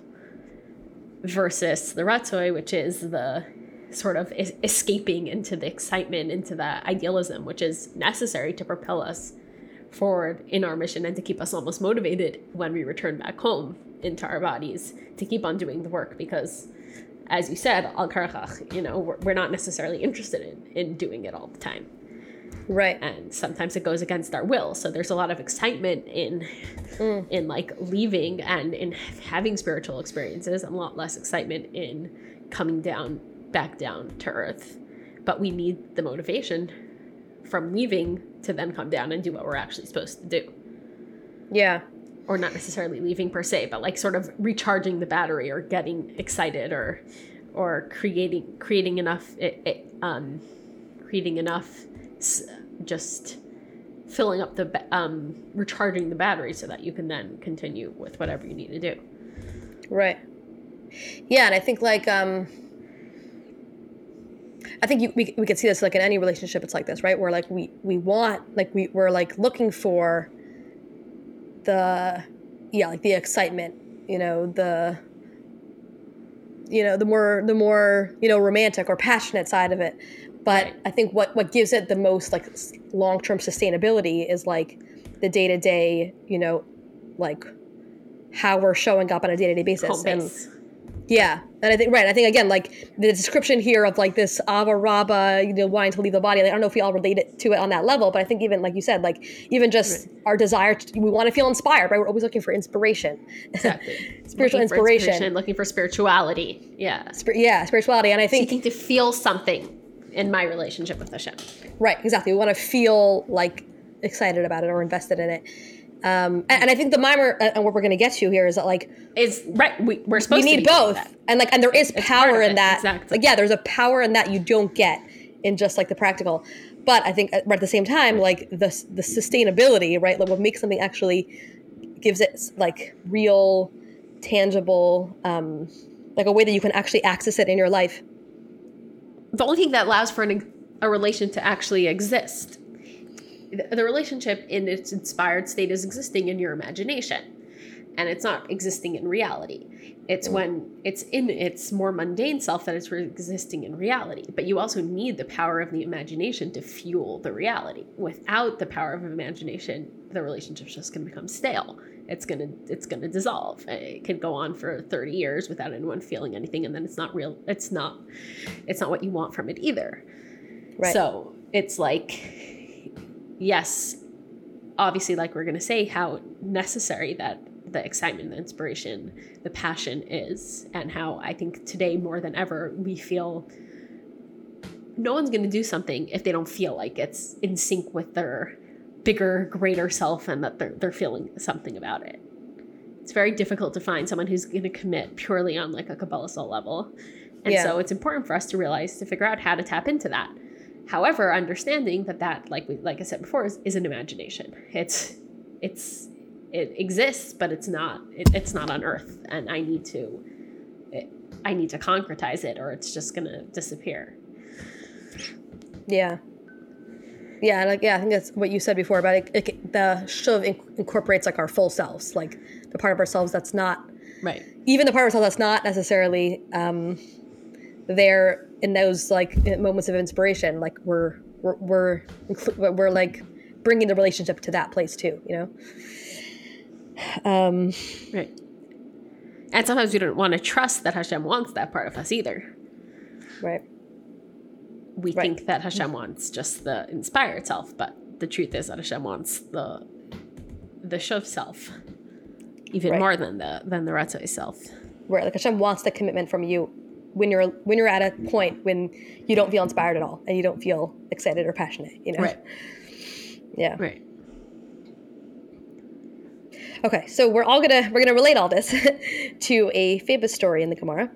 versus the ratzoi, which is the sort of es- escaping into the excitement, into the idealism, which is necessary to propel us forward in our mission and to keep us almost motivated when we return back home into our bodies to keep on doing the work because as you said al karachach you know we're, we're not necessarily interested in in doing it all the time right. And sometimes it goes against our will. So there's a lot of excitement in mm. in like leaving and in having spiritual experiences and a lot less excitement in coming down back down to earth. But we need the motivation from leaving to then come down and do what we're actually supposed to do. Yeah. Or not necessarily leaving per se but like sort of recharging the battery or getting excited or or creating creating enough it, it um creating enough just filling up the um, recharging the battery so that you can then continue with whatever you need to do. Right. Yeah and i think like um i think you, we, we could see this like in any relationship it's like this right? Where like we we want like we, we're like looking for the yeah like the excitement you know the you know the more the more you know romantic or passionate side of it but. I think what what gives it the most like long term sustainability is like the day to day, you know, like how we're showing up on a day to day basis. And Yeah, and I think right. I think again, like the description here of like this ava rabba, you know, wanting to leave the body. Like, I don't know if we all relate it to it on that level, but I think even like you said, like even just right. our desire, to, we want to feel inspired. Right, we're always looking for inspiration. Exactly, [LAUGHS] spiritual looking inspiration. inspiration. looking for spirituality. Yeah, Spir- yeah, spirituality, and I think seeking to feel something in my relationship with the Hashem. Right, exactly. We want to feel like excited about it or invested in it. Um, and, and, I think the maamar uh, and what we're going to get to here is that like is right. We, are supposed. To We need both, and like, and there is it's power in that. Exactly. Like, yeah, there's a power in that you don't get in just like the practical. But I think at the same time, like the the sustainability, right? Like what makes something actually gives it like real, tangible, um, like a way that you can actually access it in your life. The only thing that allows for an, a relation to actually exist the relationship in its inspired state is existing in your imagination and it's not existing in reality. It's mm. when it's in its more mundane self that it's existing in reality. But you also need the power of the imagination to fuel the reality. Without the power of imagination, the relationship's just going to become stale. It's gonna it's gonna dissolve. It could go on for thirty years without anyone feeling anything, and then it's not real. It's not it's not what you want from it either. Right. So it's like yes, obviously, like we're going to say, how necessary that the excitement, the inspiration, the passion is, and how I think today more than ever we feel no one's going to do something if they don't feel like it's in sync with their bigger, greater self and that they're, they're feeling something about it. It's very difficult to find someone who's going to commit purely on like a Kabbalah soul level. And yeah. so it's important for us to realize to figure out how to tap into that However, understanding that that, like we, like I said before, is, is an imagination. It's it's it exists, but it's not it, it's not on Earth, and I need to it, I need to concretize it, or it's just gonna disappear. Yeah. Yeah, like yeah, I think that's what you said before about it. it the shuv inc- incorporates like our full selves, like the part of ourselves that's not right. Even the part of ourselves that's not necessarily um, there in those like moments of inspiration like we're we're we're, we're like bringing the relationship to that place too you know um right and sometimes we don't want to trust that hashem wants that part of us either right we right. think that hashem wants just the inspired self but the truth is that hashem wants the the shuv self even right. more than the than the ratzai self. Right like hashem wants the commitment from you when you're when you're at a point when you don't feel inspired at all and you don't feel excited or passionate you know? Right. Yeah. Right. Okay so we're all gonna we're gonna relate all this [LAUGHS] to a famous story in the gemara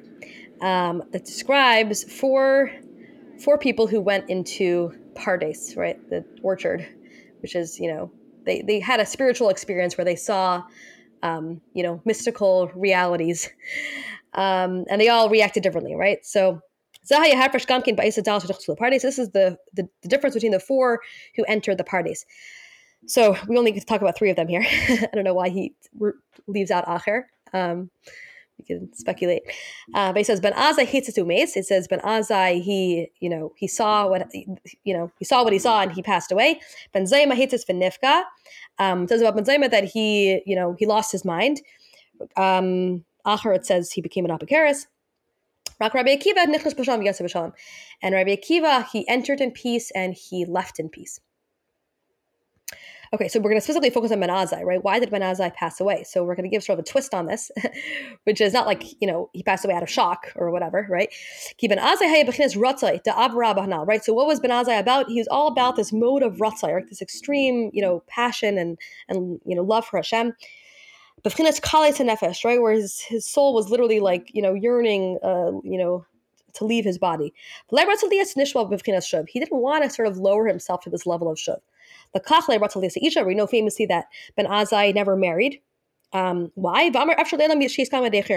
um, that describes four four people who went into pardes right the orchard which is you know they they had a spiritual experience where they saw um, you know mystical realities um, and they all reacted differently, right? So this is the, the, the difference between the four who entered the pardes. So we only get to talk about three of them here. [LAUGHS] I don't know why he re- leaves out Acher. Um, can speculate. Uh, but he says Ben Azai hates his mace. It says Ben Azai he you know he saw what you know he saw what he saw and he passed away. Ben Zoma hates his Finifka. Um, says about Ben Zoma that he you know he lost his mind. Um, Acher, it says he became an Apocaris. And Rabbi Akiva, he entered in peace and he left in peace. Okay, so we're going to specifically focus on Ben Azai, right? Why did Ben Azai pass away? So we're going to give sort of a twist on this, [LAUGHS] which is not like, you know, he passed away out of shock or whatever, right? Right? So what was Ben Azai about? He was all about this mode of ratzai, right? This extreme, you know, passion and, and you know, love for Hashem. B'chinas kalei nefesh, right, where his, his soul was literally like, you know, yearning, uh, you know, to leave his body. He didn't want to sort of lower himself to this level of shuv. The Kachle brought to Isha. we know famously that Ben Azai never married. Um, why?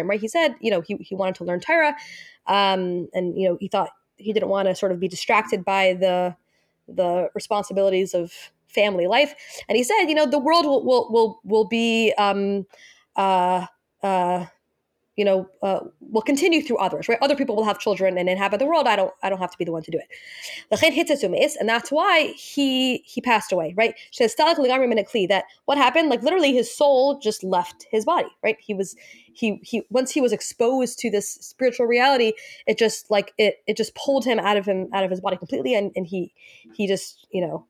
Right? He said, you know, he, he wanted to learn Torah, um, and you know, he thought he didn't want to sort of be distracted by the the responsibilities of family life. And he said, you know, the world will will will, will be um, uh, uh, you know, uh, will continue through others, right? Other people will have children and inhabit the world. I don't, I don't have to be the one to do it. And that's why he he passed away, right? That what happened? Like literally, his soul just left his body, right? He was he he once he was exposed to this spiritual reality, it just like it it just pulled him out of him out of his body completely, and and he he just you know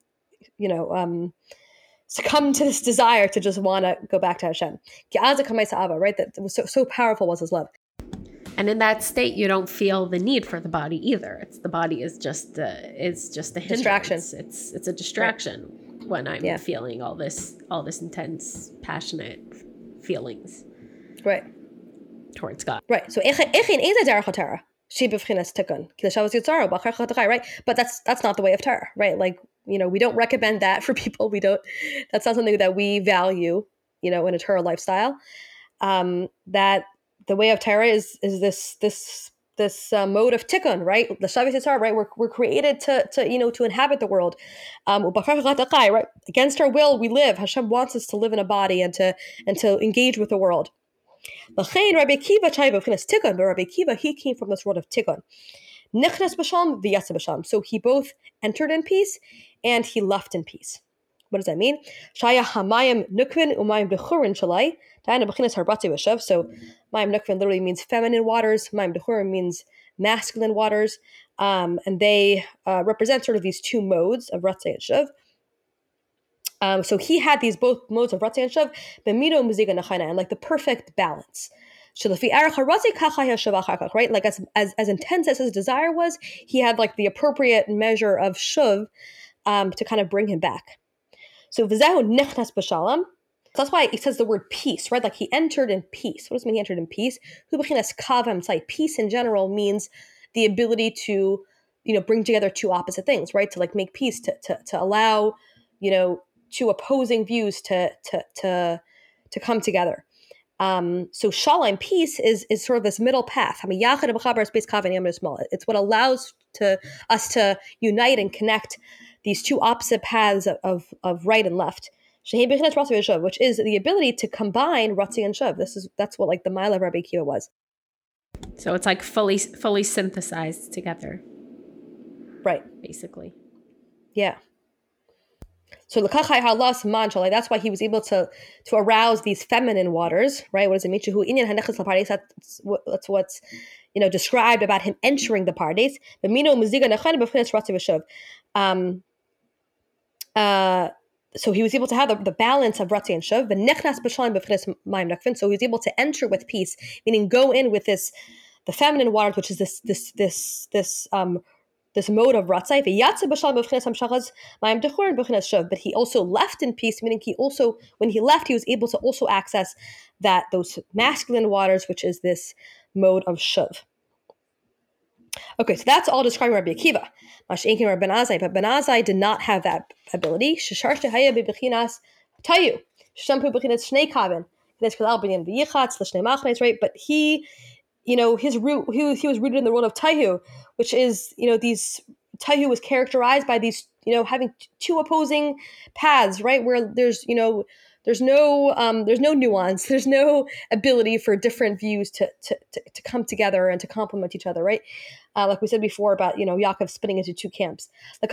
you know um succumb to this desire to just want to go back to Hashem. Right? That was so, so powerful was his love. And in that state, you don't feel the need for the body either. It's the body is just uh, a, it's just a hindrance. distraction. It's it's a distraction right. when I'm yeah. feeling all this all this intense, passionate feelings. Right. Towards God. Right. So right? But that's that's not the way of Torah, right? Like you know, we don't recommend that for [LAUGHS] people. We don't. That's not something that we value, you know, in a Torah lifestyle. Um, that the way of Torah is is this this this uh, mode of tikkun, right? The Shabbos Yitzhar, right? We're, we're created to, to, you know, to inhabit the world. Um, right? Against our will, we live. Hashem wants us to live in a body and to and to engage with the world. But Rabbi Kiva, he came from this world of tikkun. Nichnas b'sham v'yatsa b'sham. So he both entered in peace and he left in peace. What does that mean? Shaya hamayim nukvin umayim dechurin shalai. Diana b'chinas harbati v'shav. So mayim nukvin literally means feminine waters. Mayim dechurin means masculine waters. Um, and they uh, represent sort of these two modes of Ratzah and Shav. Um, so he had these both modes of Ratzah and Shav, Bemido Muziga Nachana, and like the perfect balance right? Like as, as as intense as his desire was, he had like the appropriate measure of shuv um, to kind of bring him back. So v'zehu nechnas b'shalom. That's why he says the word peace, right? Like he entered in peace. What does it mean he entered in peace? Peace in general means the ability to, you know, bring together two opposite things, right? To like make peace, to to, to allow, you know, two opposing views to to to to come together. Um, so shalom, peace, is is sort of this middle path. I mean, It's what allows to us to unite and connect these two opposite paths of, of, of right and left. Which is the ability to combine Ratzi and Shav. This is that's what like the Mila of Rabbi Akiva was. So it's like fully fully synthesized together. Right. Basically. Yeah. So. That's why he was able to to arouse these feminine waters, right? What does it mean? That's that's what's you know described about him entering the pardes. Um. Uh. So he was able to have the, the balance of Ratzi and Shuv, So he was able to enter with peace, meaning go in with this, the feminine waters, which is this this this this um this mode of ratzai. But he also left in peace, meaning he also, when he left, he was able to also access that those masculine waters, which is this mode of shuv. Okay, so that's all describing Rabbi Akiva. Mashenkin Rabbi Azai, but Ben Azai did not have that ability. Shishar Shehaya bebechinas tohu. Shampu bechinas shnei kavin. Right, but he you know, his root, he, he was rooted in the world of Tohu, which is, you know, these, Tohu was characterized by these, you know, having two opposing paths, right? Where there's, you know, there's no, um, there's no nuance, [LAUGHS] there's no ability for different views to, to, to, to come together and to complement each other, right? Uh, like we said before about, you know, Yaakov splitting into two camps. So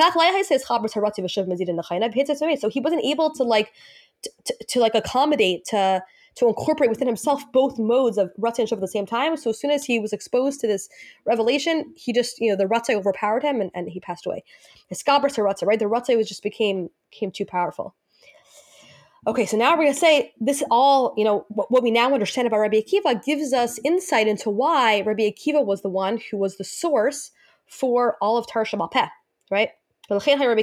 he wasn't able to like, to, to, to like accommodate to, to incorporate within himself both modes of Ratzah and Shav at the same time. So as soon as he was exposed to this revelation, he just, you know, the Ratzah overpowered him and, and he passed away. His Skabar to Ratzah, right? The Ratzah was just became became too powerful. Okay, so now we're going to say this all, you know, what, what, we now understand about Rabbi Akiva gives us insight into why Rabbi Akiva was the one who was the source for all of Tar Peh, right? That's why Rabbi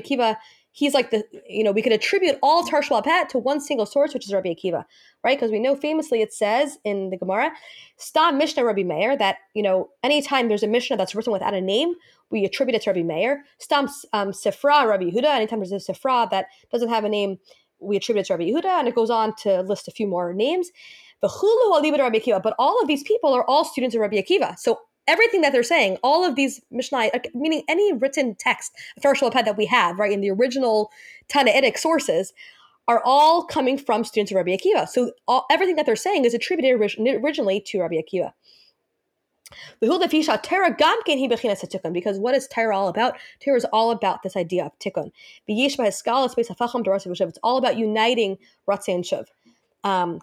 Akiva he's like the you know we could attribute all Tar Pet to one single source, which is Rabbi Akiva, right? Because we know famously it says in the Gemara, Stam Mishnah Rabbi Meir that you know anytime there's a Mishnah that's written without a name, we attribute it to Rabbi Meir. Stam um, Sifra Rabbi Yehuda. Anytime there's a Sifra that doesn't have a name, we attribute it to Rabbi Yehuda, and it goes on to list a few more names. The Hulu Alibada Rabbi Akiva, but all of these people are all students of Rabbi Akiva. So everything that they're saying, all of these Mishnah, meaning any written text Torah that we have, right, in the original Tannaitic sources, are all coming from students of Rabbi Akiva. So all, everything that they're saying is attributed originally to Rabbi Akiva. Because what is Torah all about? Torah is all about this idea of tikkun. It's all about uniting Ratzeh and Shuv. Um,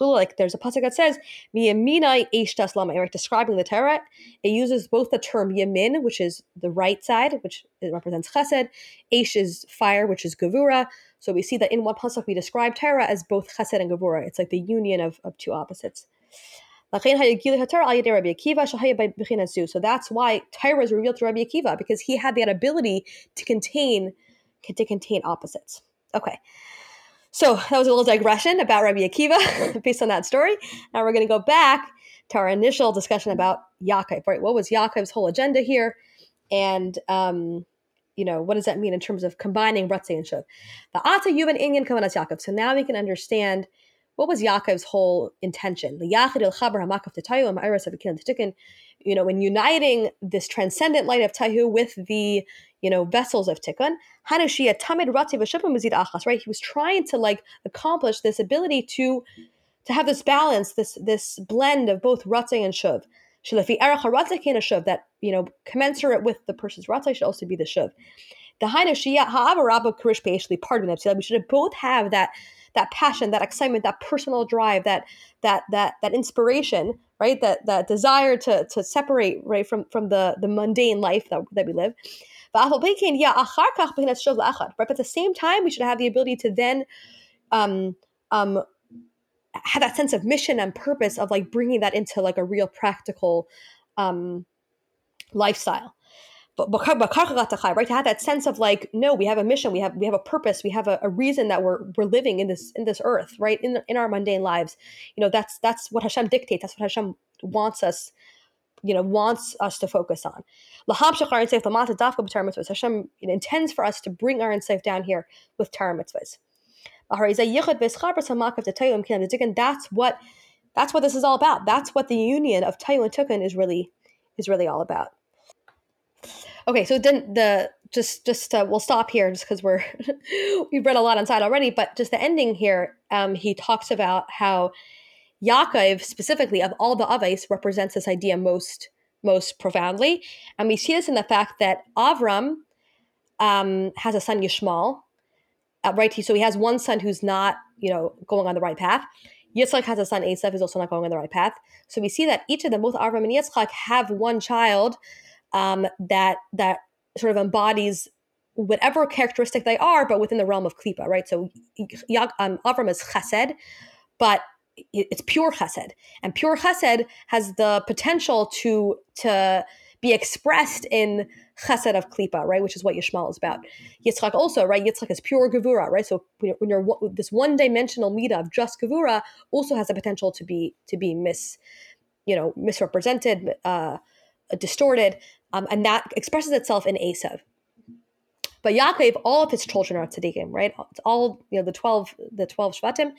like there's a pasuk that says right, describing the Torah. It uses both the term yamin, which is the right side, which represents chesed, Eish is fire, which is gavura. So we see that in one pasuk we describe Torah as both chesed and gavura. It's like the union of, of two opposites. So that's why Torah is revealed to Rabbi Akiva because he had that ability to contain to contain opposites. Okay. So that was a little digression about Rabbi Akiva [LAUGHS] based on that story. Now we're going to go back to our initial discussion about Yaakov, right? What was Yaakov's whole agenda here? And, um, you know, what does that mean in terms of combining Ratzeh and Shuv? The Ata Yuvan Inyan Kavanas Yaakov. So now we can understand what was Yaakov's whole intention? You know, when uniting this transcendent light of Tohu with the, you know, vessels of Tikkun, right? He was trying to like accomplish this ability to to have this balance, this this blend of both Ratzeh and Shuv. Shilafi Erek Haratziv Kina Shuv. That, you know, commensurate with the person's Ratzeh should also be the Shuv. The part of We should both have that that passion, that excitement, that personal drive, that that that that inspiration, right? That that desire to to separate right from from the the mundane life that, that we live. But at the same time, we should have the ability to then um, um, have that sense of mission and purpose of like bringing that into like a real practical um, lifestyle but right? To have that sense of like no we have a mission we have we have a purpose we have a, a, reason that we're we're living in this in this earth right? In in our mundane lives. You know that's that's what Hashem dictates. That's what Hashem wants us you know wants us to focus on. Hashem intends for us to bring our insight down here with Torah mitzvahs. That's what that's what this is all about. That's what the union of Tohu and Tikkun is really is really all about Okay, so then the just just uh, we'll stop here just because we're [LAUGHS] we've read a lot on side already, but just the ending here, um, he talks about how Yaakov specifically of all the avos represents this idea most most profoundly, and we see this in the fact that Avram um, has a son Yishmael, uh, right? so he has one son who's not you know going on the right path. Yitzchak has a son Esav who's also not going on the right path. So we see that each of them, both Avram and Yitzchak, have one child um, that that sort of embodies whatever characteristic they are, but within the realm of klipa, right? So um, Avram is chesed, but it's pure chesed, and pure chesed has the potential to to be expressed in chesed of klipa, right? Which is what Yishmael is about. Yitzchak also, right? Yitzchak is pure gevura, right? So when you're, this one dimensional midah of just gevura also has the potential to be to be mis, you know, misrepresented, uh, distorted. Um, and that expresses itself in Esav. But Yaakov, all of his children are tzaddikim, right? It's all you know, the twelve, the twelve shvatim,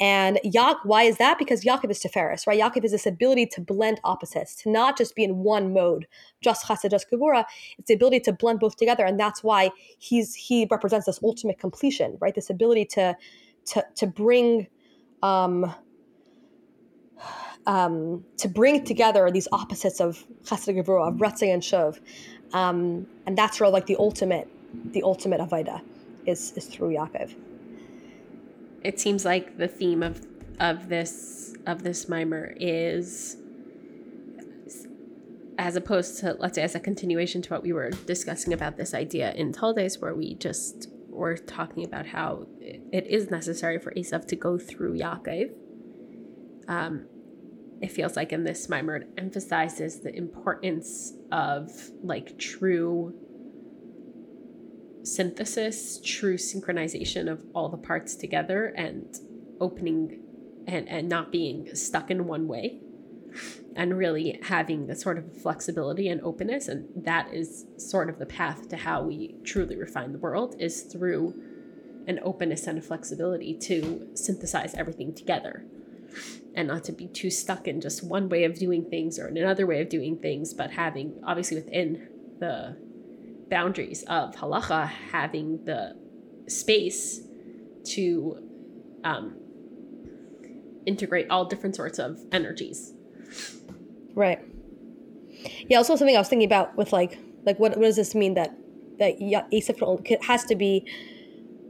and Yaakov. Why is that? Because Yaakov is Tiferes, right? Yaakov is this ability to blend opposites, to not just be in one mode, just chesed, just gevura. It's the ability to blend both together, and that's why he's he represents this ultimate completion, right? This ability to to to bring. Um, um, to bring together these opposites of chesed gevura, of ratzeh and shuv, um, and that's really like the ultimate, the ultimate avoda is is through Yaakov. It seems like the theme of of this of this maamar is as opposed to let's say as a continuation to what we were discussing about this idea in Toldos, where we just were talking about how it is necessary for Esav to go through Yaakov. Um, it feels like in this maamar emphasizes the importance of like true synthesis, true synchronization of all the parts together and opening and, and not being stuck in one way and really having the sort of flexibility and openness. And that is sort of the path to how we truly refine the world is through an openness and a flexibility to synthesize everything together and not to be too stuck in just one way of doing things or in another way of doing things, but having obviously within the boundaries of halacha, having the space to um, integrate all different sorts of energies. Right. Yeah. Also, something I was thinking about with like, like what, what does this mean that that Esav has to be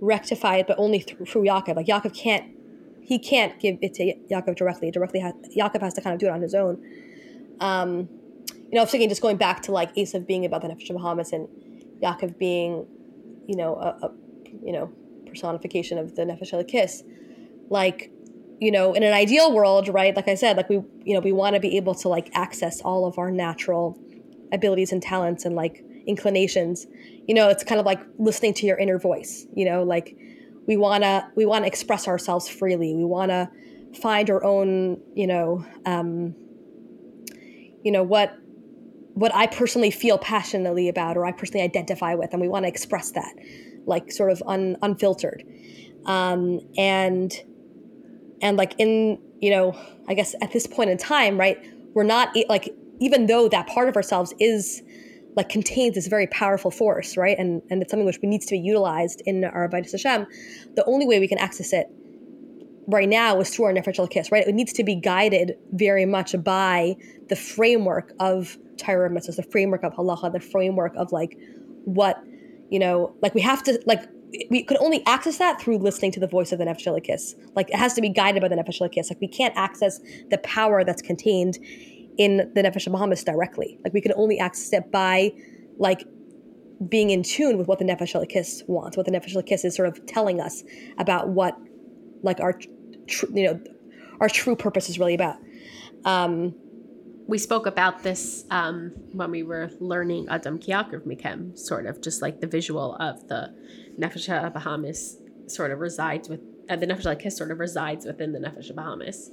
rectified, but only through, through Yaakov. Like Yaakov can't, he can't give it to Yaakov directly. Directly, has, Yaakov has to kind of do it on his own. Um, you know, I was thinking just going back to like Esav being about the Nefesh of Behamis and Yaakov being, you know, a, a you know personification of the Nefesh of the kiss. Like, you know, in an ideal world, right? Like I said, like we, you know, we want to be able to like access all of our natural abilities and talents and like inclinations you know it's kind of like listening to your inner voice you know like we want to we want to express ourselves freely. We want to find our own you know um you know what what i personally feel passionately about or i personally identify with and we want to express that like sort of un, unfiltered. Um and and like in you know i guess at this point in time right we're not like even though that part of ourselves is like contains this very powerful force, right? And and it's something which needs to be utilized in our Avodas Hashem. The only way we can access it right now is through our Nefesh Kiss, right? It needs to be guided very much by the framework of Torah mitzvahs, the framework of halacha, the framework of like what, you know, like we have to like we could only access that through listening to the voice of the Nefesh Kiss. Like it has to be guided by the Nefesh Kiss. Like we can't access the power that's contained in the Nefesh Behamis directly. Like we can only access it by like being in tune with what the Nefesh Kiss wants, what the Nefesh Kiss is sort of telling us about what like our tr- you know our true purpose is really about. Um, we spoke about this um, when we were learning Adam Ki Yakriv Mikem, sort of just like the visual of the Nefesh Behamis sort of resides with, uh, the Nefesh Kiss sort of resides within the Nefesh Behamis.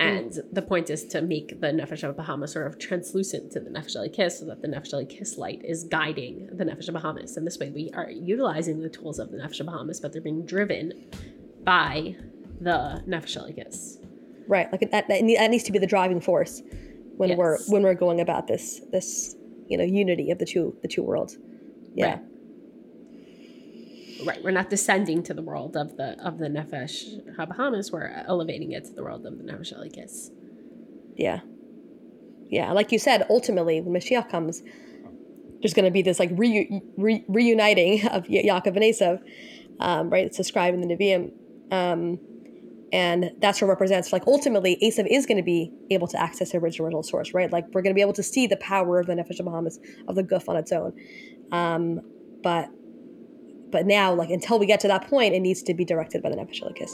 And mm. the point is to make the Nefesh Behamis sort of translucent to the Nefesh Kiss so that the Nefesh Kiss light is guiding the Nefesh Behamis. And this way we are utilizing the tools of the Nefesh Behamis, but they're being driven by the Nefesh Kiss. Right. Like that, that needs to be the driving force when yes. we're when we're going about this this you know unity of the two the two worlds. Yeah. Right right we're not descending to the world of the of the nefesh habahamis we're elevating it to the world of the nefesh Elokis yeah yeah like you said ultimately when mashiach comes there's going to be this like re- re- reuniting of Yaakov and Esav, um, right? It's described in the Nevi'im. Um, and that's what represents like ultimately Esav is going to be able to access the original source, right? Like we're going to be able to see the power of the Nefesh Behamis of the Guf on its own. Um, but but now, like until we get to that point, it needs to be directed by the Elokis.